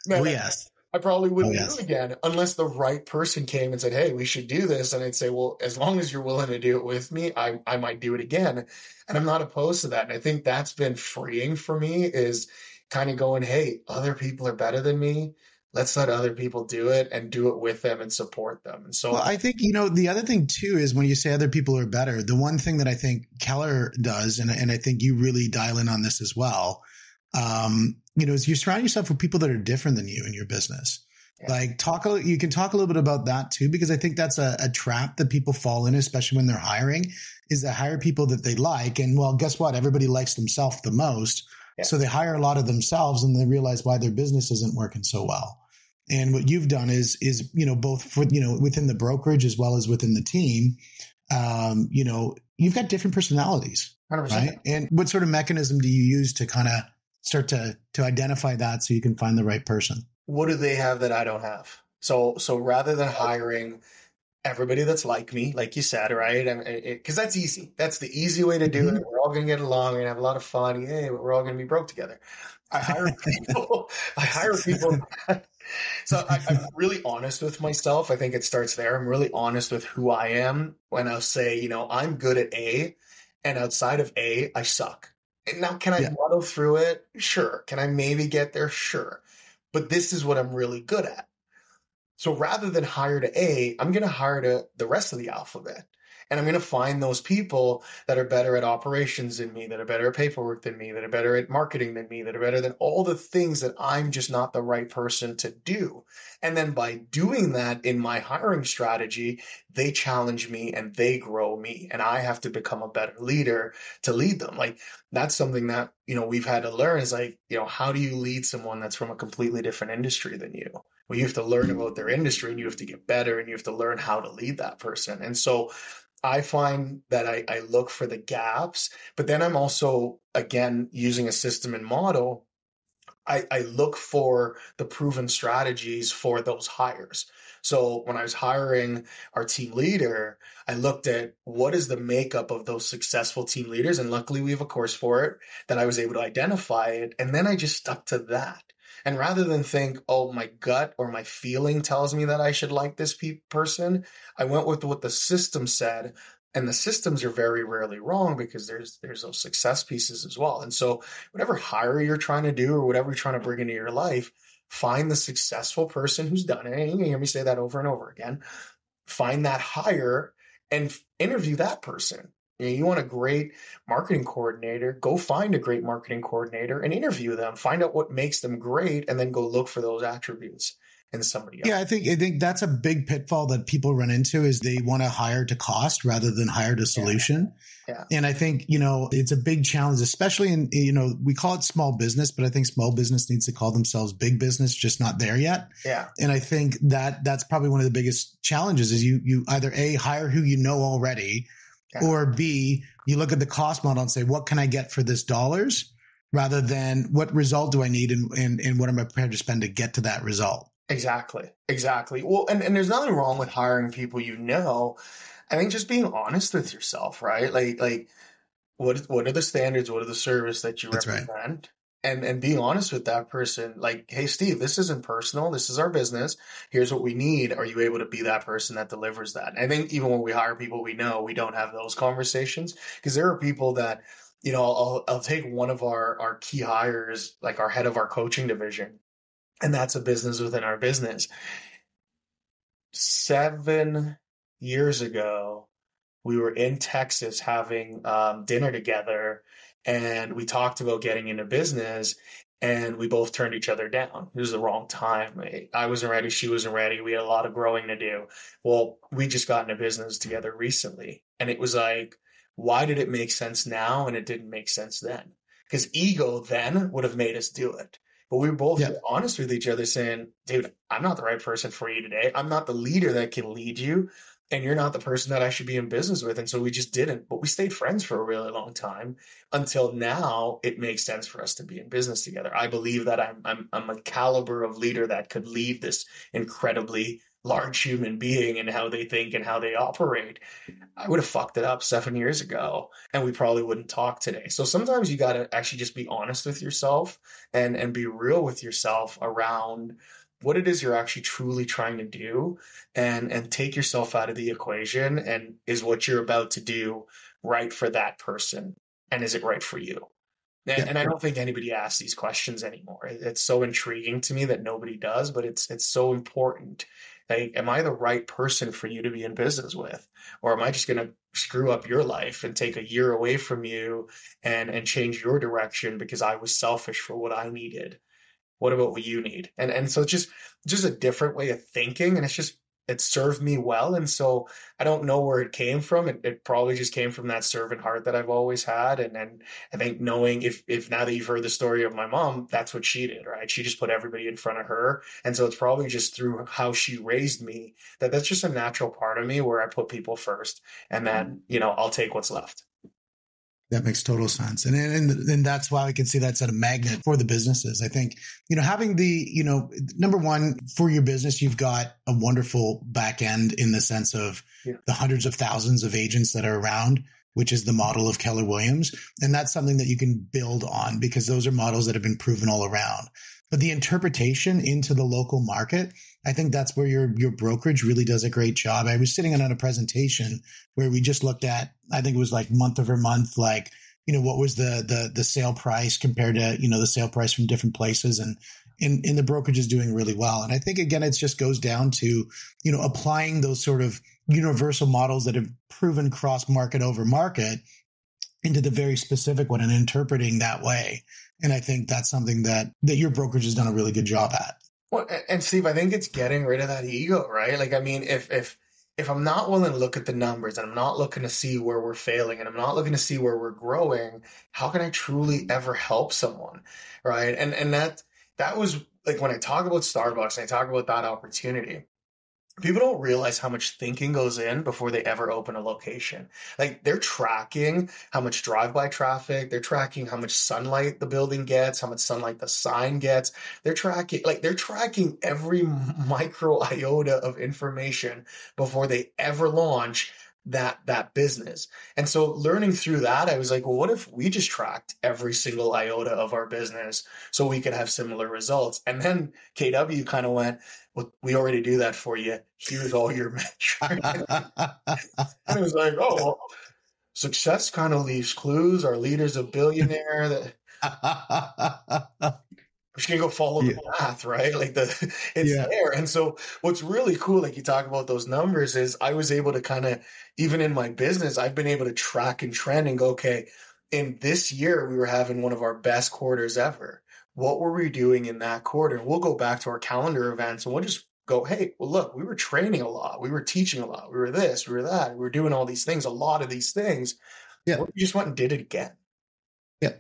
Man, oh, yes I probably wouldn't oh, yes. do it again unless the right person came and said, Hey, we should do this. And I'd say, Well, as long as you're willing to do it with me, I, I might do it again. And I'm not opposed to that. And I think that's been freeing for me is kind of going, Hey, other people are better than me. Let's let other people do it and do it with them and support them. And so well, I think, you know, the other thing too is when you say other people are better, the one thing that I think Keller does, and, and I think you really dial in on this as well, um, you know, is you surround yourself with people that are different than you in your business. Yeah. Like talk, a, you can talk a little bit about that too, because I think that's a, a trap that people fall in, especially when they're hiring, is to hire people that they like. And well, guess what? Everybody likes themselves the most. Yeah. So they hire a lot of themselves and they realize why their business isn't working so well. And what you've done is, is, you know, both for, you know, within the brokerage as well as within the team, um, you know, you've got different personalities, 100%. right? And what sort of mechanism do you use to kind of start to to identify that so you can find the right person. What do they have that i don't have? So so rather than hiring everybody that's like me like you said right? Because that's easy. That's the easy way to do mm-hmm. it we're all going to get along. We're going to have a lot of fun. Hey we're all going to be broke together. I hire [LAUGHS] people. I hire people. [LAUGHS] So I, i'm really honest with myself. I think it starts there. I'm really honest with who i am. When i'll say you know i'm good at a and outside of a i suck now, can I yeah. muddle through it? Sure. Can I maybe get there? Sure. But this is what I'm really good at. So rather than hire to A, I'm going to hire to the rest of the alphabet. And I'm going to find those people that are better at operations than me, that are better at paperwork than me, that are better at marketing than me, that are better than all the things that I'm just not the right person to do. And then by doing that in my hiring strategy, they challenge me and they grow me. And I have to become a better leader to lead them. Like that's something that, you know, we've had to learn is like, you know, how do you lead someone that's from a completely different industry than you? Well, you have to learn about their industry and you have to get better and you have to learn how to lead that person. And so I find that I, I look for the gaps, but then I'm also, again, using a system and model. I, I look for the proven strategies for those hires. So when I was hiring our team leader, I looked at what is the makeup of those successful team leaders. And luckily we have a course for it that I was able to identify it. And then I just stuck to that. And rather than think, oh, my gut or my feeling tells me that I should like this pe- person, I went with what the system said. And the systems are very rarely wrong because there's there's those success pieces as well. And so whatever hire you're trying to do or whatever you're trying to bring into your life, find the successful person who's done it. And you hear me say that over and over again. Find that hire and interview that person you, want a great marketing coordinator, go find a great marketing coordinator and interview them, find out what makes them great, and then go look for those attributes. in somebody else. Yeah, I think I think that's a big pitfall that people run into is they want to hire to cost rather than hire to solution. Yeah. And I think, you know, it's a big challenge, especially in, you know, we call it small business, but I think small business needs to call themselves big business, just not there yet. Yeah. And I think that that's probably one of the biggest challenges is you, you either A, hire who you know already, Or B, you look at the cost model and say, what can I get for this dollars? Rather than what result do I need and, and, and what am I prepared to spend to get to that result? Exactly. Exactly. Well, and, and there's nothing wrong with hiring people you know. I think just being honest with yourself, right? Like like what what are the standards, what are the service that you That's right. And and being honest with that person, like, hey Steve, this isn't personal. This is our business. Here's what we need. Are you able to be that person that delivers that? I think even when we hire people we know, we don't have those conversations because there are people that you know, I'll, I'll take one of our, our key hires, like our head of our coaching division, and that's a business within our business. Seven years ago, we were in Texas having um, dinner together, and we talked about getting into business, and we both turned each other down. It was the wrong time. I wasn't ready, she wasn't ready. We had a lot of growing to do. Well, we just got into business together recently, and it was like, why did it make sense now and it didn't make sense then? Because ego then would have made us do it. But we were both Yeah. honest with each other, saying, dude, I'm not the right person for you today. I'm not the leader that can lead you. And you're not the person that I should be in business with. And so we just didn't. But we stayed friends for a really long time until now it makes sense for us to be in business together. I believe that I'm I'm I'm a caliber of leader that could lead this incredibly large human being and how they think and how they operate. I would have fucked it up seven years ago and we probably wouldn't talk today. So sometimes you got to actually just be honest with yourself and, and be real with yourself around what it is you're actually truly trying to do and, and take yourself out of the equation. And is what you're about to do right for that person? And is it right for you? And, Yeah. and I don't think anybody asks these questions anymore. It's so intriguing to me that nobody does, but it's, it's so important like, am I the right person for you to be in business with? Or am I just going to screw up your life and take a year away from you and, and change your direction because I was selfish for what I needed? What about what you need? And, and so it's just, just a different way of thinking. And it's just, it served me well. And so I don't know where it came from. It, it probably just came from that servant heart that I've always had. And then I think knowing if, if now that you've heard the story of my mom, that's what she did, right? She just put everybody in front of her. And so it's probably just through how she raised me that that's just a natural part of me where I put people first and then, mm-hmm. you know, I'll take what's left. That makes total sense. And, and, and that's why we can see that's a magnet for the businesses. I think, you know, having the, you know, number one for your business, you've got a wonderful back end in the sense of Yeah. the hundreds of thousands of agents that are around, which is the model of Keller Williams. And that's something that you can build on because those are models that have been proven all around. But the interpretation into the local market, I think that's where your your brokerage really does a great job. I was sitting in on a presentation where we just looked at, I think it was like month over month, like you know what was the the the sale price compared to you know the sale price from different places, and in in the brokerage is doing really well. And I think again, it just goes down to you know applying those sort of universal models that have proven cross market over market into the very specific one and interpreting that way. And I think that's something that that your brokerage has done a really good job at. Well, and Steve, I think it's getting rid of that ego, right? Like, I mean, if if if I'm not willing to look at the numbers and I'm not looking to see where we're failing and I'm not looking to see where we're growing, how can I truly ever help someone, right? And and that that was like when I talk about Starbucks and I talk about that opportunity. People don't realize how much thinking goes in before they ever open a location. Like they're tracking how much drive-by traffic, they're tracking how much sunlight the building gets, how much sunlight the sign gets, they're tracking like they're tracking every micro iota of information before they ever launch that that business. And so learning through that, I was like, well, what if we just tracked every single iota of our business so we could have similar results? And then KW kind of went, well, we already do that for you. Here's all your [LAUGHS] metrics. [LAUGHS] and it was like, oh, well, success kind of leaves clues. Our leader's a billionaire that I'm just gonna go follow Yeah. the path, right? Like the [LAUGHS] it's Yeah. there. And so what's really cool, like you talk about those numbers, is I was able to kind of even in my business, I've been able to track and trend and go, okay, in this year we were having one of our best quarters ever. What were we doing in that quarter? We'll go back to our calendar events and we'll just go, hey, well, look, we were training a lot. We were teaching a lot. We were this, we were that. We were doing all these things, a lot of these things. Yeah. We just went and did it again. Yeah.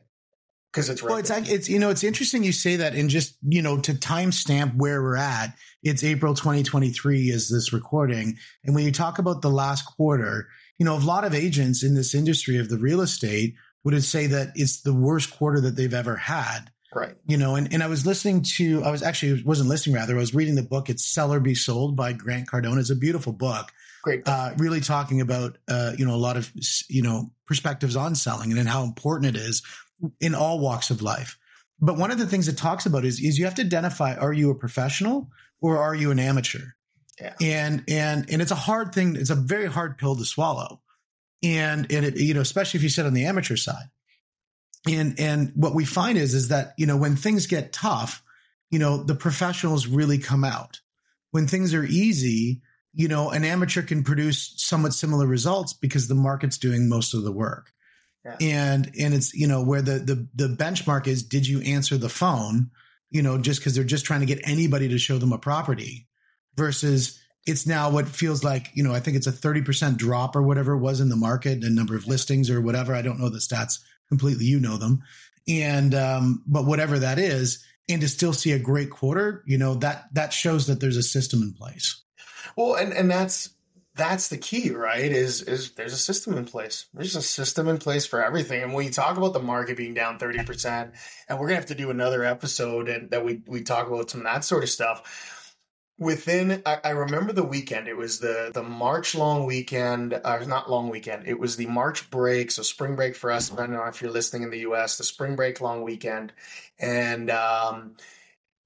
Because it's right. Well, it's, it's, you know, it's interesting you say that and just, you know, to timestamp where we're at, it's April 2023 is this recording. And when you talk about the last quarter, you know, a lot of agents in this industry of the real estate would say that it's the worst quarter that they've ever had. Right. You know, and, and I was listening to, I was actually, wasn't listening rather, I was reading the book, It's Sell or Be Sold by Grant Cardone. It's a beautiful book. Great. Uh, really talking about, uh, you know, a lot of, you know, perspectives on selling and, and how important it is in all walks of life. But one of the things it talks about is, is you have to identify, are you a professional or are you an amateur? Yeah. And, and, and it's a hard thing. It's a very hard pill to swallow. And, and it, you know, especially if you sit on the amateur side and and what we find is is that you know when things get tough you know the professionals really come out. When things are easy you know an amateur can produce somewhat similar results because the market's doing most of the work. Yeah. and and it's you know where the the the benchmark is did you answer the phone you know just because they're just trying to get anybody to show them a property versus it's now what feels like you know i think it's a 30% drop or whatever it was in the market the number of listings or whatever. I don't know the stats completely. You know them. And, um, but whatever that is, and to still see a great quarter, you know, that, that shows that there's a system in place. Well, and, and that's, that's the key, right? Is is there's a system in place. There's a system in place for everything. And when you talk about the market being down 30%, and we're gonna have to do another episode and that we we talk about some of that sort of stuff within I, I, remember the weekend it was the the march long weekend uh, not long weekend it was the march break so spring break for us depending on if you're listening in the us the spring break long weekend and um,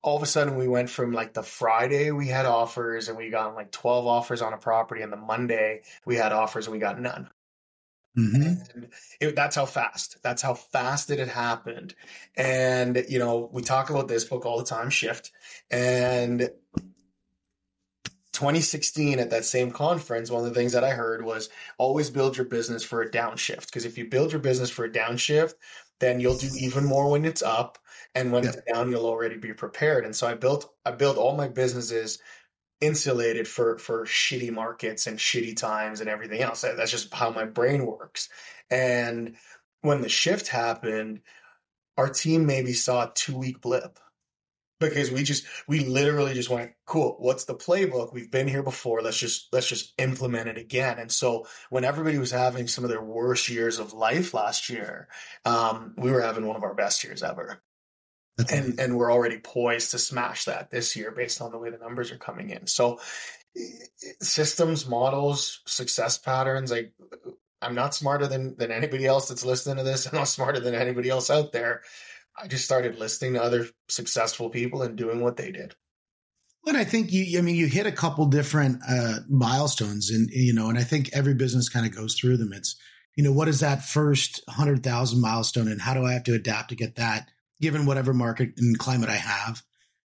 all of a sudden we went from like the friday we had offers and we got like 12 offers on a property and the monday we had offers and we got none Mm-hmm. And it, that's how fast. That's how fast it had happened. And you know, we talk about this book all the time, Shift. And 2016 at that same conference, one of the things that I heard was always build your business for a downshift. Because if you build your business for a downshift, then you'll do even more when it's up. And when yeah. it's down, you'll already be prepared. And so I built I built all my businesses insulated for for shitty markets and shitty times and everything else. That's just how my brain works. And when the shift happened, our team maybe saw a two week blip because we just we literally just went cool what's the playbook? We've been here before. Let's just let's just implement it again. And so when everybody was having some of their worst years of life last year um, we were having one of our best years ever. That's and amazing. and we're already poised to smash that this year based on the way the numbers are coming in. So systems models success patterns like i'm not smarter than than anybody else that's listening to this. [LAUGHS] I'm not smarter than anybody else out there I just started listening to other successful people and doing what they did. And I think you, I mean, you hit a couple different uh, milestones, and you know, and I think every business kind of goes through them. It's, you know, what is that first hundred thousand milestone, and how do I have to adapt to get that, given whatever market and climate I have?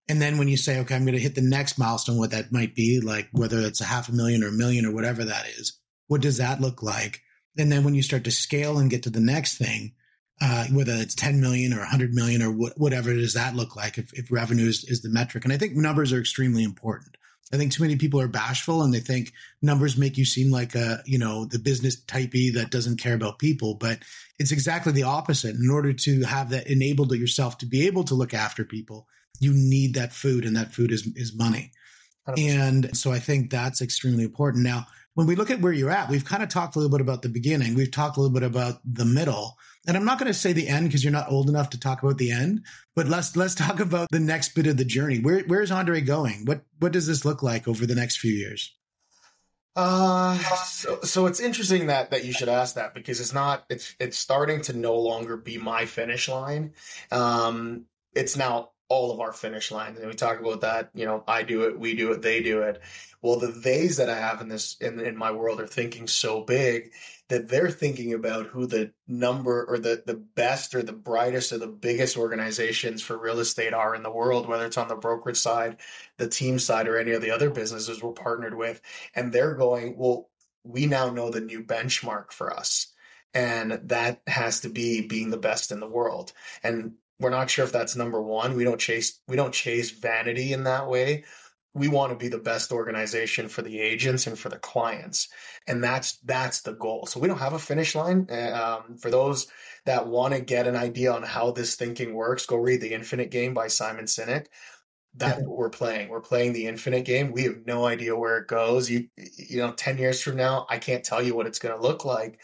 And then when you say, okay, I'm going to hit the next milestone, what that might be, like whether it's a half a million or a million or whatever that is, what does that look like? And then when you start to scale and get to the next thing, uh, whether it's 10 million or 100 million or wh- whatever does that look like if, if revenue is, is the metric. And I think numbers are extremely important. I think too many people are bashful and they think numbers make you seem like a, you know, the business typey that doesn't care about people, but it's exactly the opposite. In order to have that enabled yourself to be able to look after people, you need that food and that food is, is money. 100%. And so I think that's extremely important. Now, when we look at where you're at, we've kind of talked a little bit about the beginning. We've talked a little bit about the middle. And I'm not going to say the end because you're not old enough to talk about the end, but let's let's talk [LAUGHS] about the next bit of the journey. Where where's Andre going? What what does this look like over the next few years? Uh so, so it's interesting that that you should ask that because it's not it's it's starting to no longer be my finish line. Um it's now all of our finish lines. And we talk about that, you know, I do it, we do it, they do it. Well, the theys that I have in this in, in my world are thinking so big that they're thinking about who the number or the the best or the brightest or the biggest organizations for real estate are in the world, whether it's on the brokerage side, the team side, or any of the other businesses we're partnered with. And they're going, well, we now know the new benchmark for us. And that has to be being the best in the world. And we're not sure if that's number one. We don't chase we don't chase vanity in that way. We want to be the best organization for the agents and for the clients, and that's that's the goal. So we don't have a finish line. Uh, um, for those that want to get an idea on how this thinking works, go read the Infinite Game by Simon Sinek that's what we're playing. We're playing the infinite game. We have no idea where it goes. You you know, 10 years from now, I can't tell you what it's going to look like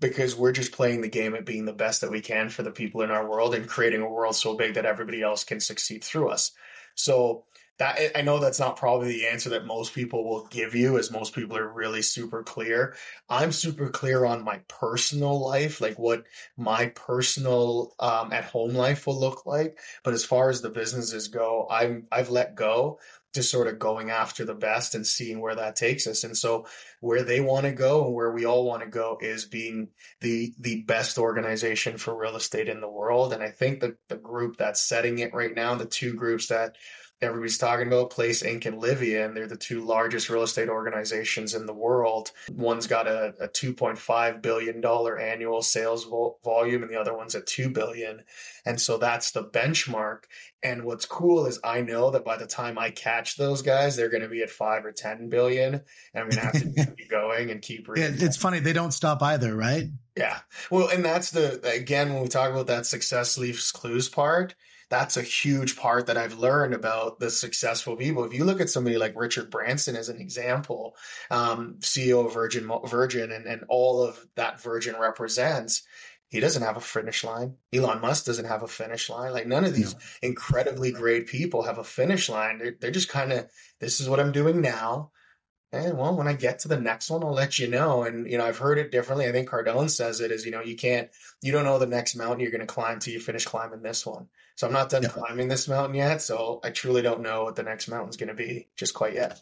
because we're just playing the game at being the best that we can for the people in our world and creating a world so big that everybody else can succeed through us. So that I know that's not probably the answer that most people will give you as most people are really super clear. I'm super clear on my personal life, like what my personal um, at home life will look like. But as far as the businesses go, I'm I've let go to sort of going after the best and seeing where that takes us. And so where they want to go and where we all want to go is being the the best organization for real estate in the world. And I think that the group that's setting it right now, the two groups that everybody's talking about Place Inc. and Livia, and they're the two largest real estate organizations in the world. One's got a, a $2.5 billion annual sales vo- volume, and the other one's at 2 billion. And so that's the benchmark. And what's cool is I know that by the time I catch those guys, they're going to be at five or 10 billion. And I'm going to have to keep [LAUGHS] going and keep reading. Yeah, it's funny. They don't stop either, right? Yeah. Well, and that's the, again, when we talk about that success leaves clues part, that's a huge part that I've learned about the successful people. If you look at somebody like Richard Branson as an example, um, CEO of Virgin, Virgin, and, and all of that Virgin represents, he doesn't have a finish line. Elon Musk doesn't have a finish line. Like none of these incredibly great people have a finish line. They're, they're just kind of, this is what I'm doing now. And well, when I get to the next one, I'll let you know. And, you know, I've heard it differently. I think Cardone says it is, you know, you can't, you don't know the next mountain you're going to climb till you finish climbing this one. So I'm not done climbing this mountain yet. So I truly don't know what the next mountain's going to be just quite yet.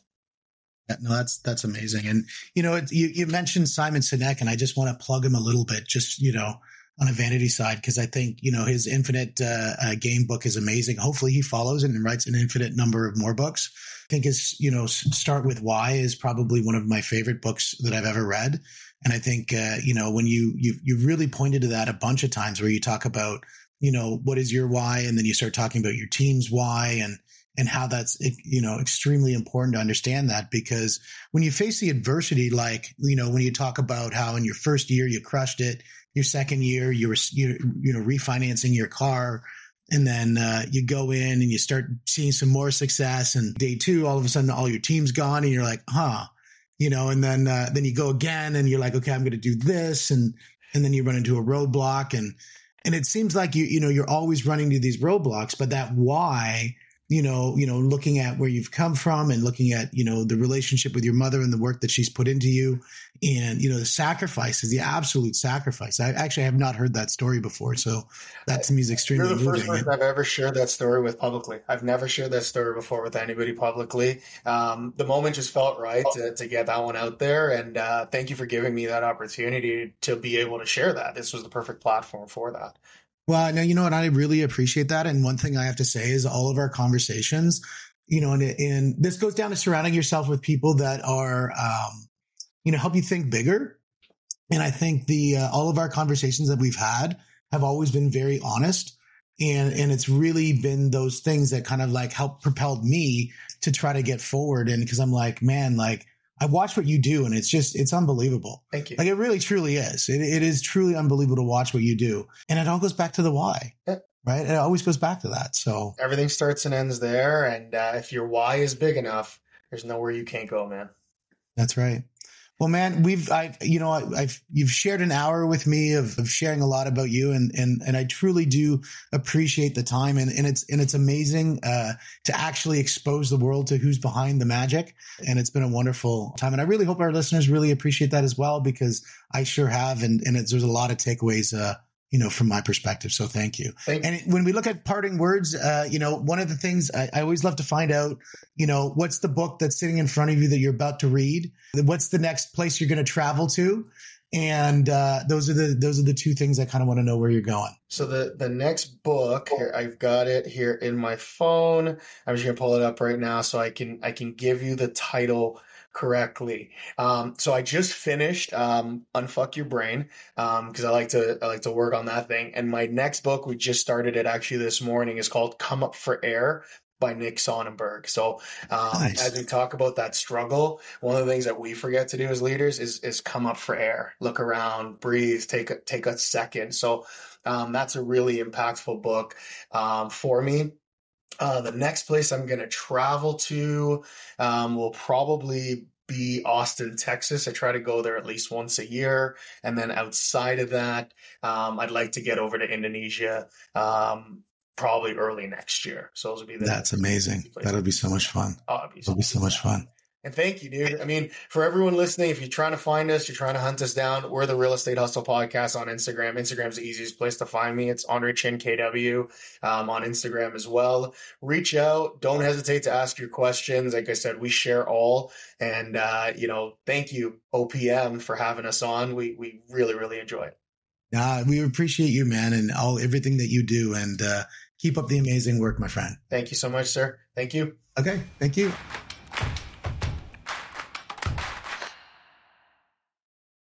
Yeah, no, that's that's amazing. And you know, it, you you mentioned Simon Sinek, and I just want to plug him a little bit, just you know, on a vanity side, because I think you know his Infinite uh, uh, Game book is amazing. Hopefully, he follows it and writes an infinite number of more books. I think his you know Start with Why is probably one of my favorite books that I've ever read. And I think uh, you know when you you you really pointed to that a bunch of times where you talk about you know, what is your why? And then you start talking about your team's why and, and how that's, you know, extremely important to understand that because when you face the adversity, like, you know, when you talk about how in your first year you crushed it, your second year you were, you, you know, refinancing your car, and then uh, you go in and you start seeing some more success and day two all of a sudden all your team's gone and you're like huh you know and then uh, then you go again and you're like okay i'm going to do this and and then you run into a roadblock and and it seems like you, you know, you're always running to these roadblocks, but that why, you know, you know, looking at where you've come from and looking at, you know, the relationship with your mother and the work that she's put into you and, you know, the sacrifice is the absolute sacrifice. I actually have not heard that story before. So that to me is extremely You're the moving. first person I've ever shared that story with publicly. I've never shared that story before with anybody publicly. Um, the moment just felt right to, to, get that one out there. And uh, thank you for giving me that opportunity to be able to share that. This was the perfect platform for that. Well, now you know what I really appreciate that. And one thing I have to say is all of our conversations, you know, and, and this goes down to surrounding yourself with people that are, um, you know, help you think bigger. And I think the uh, all of our conversations that we've had have always been very honest. And, and it's really been those things that kind of like help propelled me to try to get forward. And cause I'm like, man, like I watch what you do and it's just, it's unbelievable. Thank you. Like it really truly is. It, it is truly unbelievable to watch what you do. And it all goes back to the why. Yeah. Right. It always goes back to that. So everything starts and ends there. And uh, if your why is big enough, there's nowhere you can't go, man. That's right. Well, man, we've, I, you know, I've, you've shared an hour with me of, of sharing a lot about you and, and, and I truly do appreciate the time and, and it's, and it's amazing, uh, to actually expose the world to who's behind the magic. And it's been a wonderful time. And I really hope our listeners really appreciate that as well, because I sure have. And, and it's, there's a lot of takeaways, uh, you know, from my perspective. So thank you. Thank and when we look at parting words, uh, you know, one of the things I, I, always love to find out, you know, what's the book that's sitting in front of you that you're about to read? What's the next place you're going to travel to? And uh, those are the those are the two things I kind of want to know where you're going. So the the next book here, I've got it here in my phone. I'm just gonna pull it up right now so I can I can give you the title correctly. Um, so I just finished um, Unfuck Your Brain because um, I like to I like to work on that thing. And my next book, we just started it actually this morning, is called Come Up for Air by Nick Sonnenberg. So um, nice. as we talk about that struggle, one of the things that we forget to do as leaders is is come up for air, look around, breathe, take a, take a second. So um, that's a really impactful book um, for me. Uh, the next place I'm going to travel to um, will probably be Austin, Texas. I try to go there at least once a year. And then outside of that, um, I'd like to get over to Indonesia um, probably early next year. So those would be the That's amazing. That'll be so much fun. Oh, be so, it'll be so much fun. And thank you, dude. I mean, for everyone listening, if you're trying to find us, you're trying to hunt us down, we're the Real Estate Hustle Podcast on Instagram. Instagram's the easiest place to find me. It's Andre Chin KW um, on Instagram as well. Reach out. Don't hesitate to ask your questions. Like I said, we share all. And, uh, you know, thank you, OPM, for having us on. We, we really, really enjoy it. Yeah, we appreciate you, man, and all everything that you do. And uh, keep up the amazing work, my friend. Thank you so much, sir. Thank you. Okay. Thank you.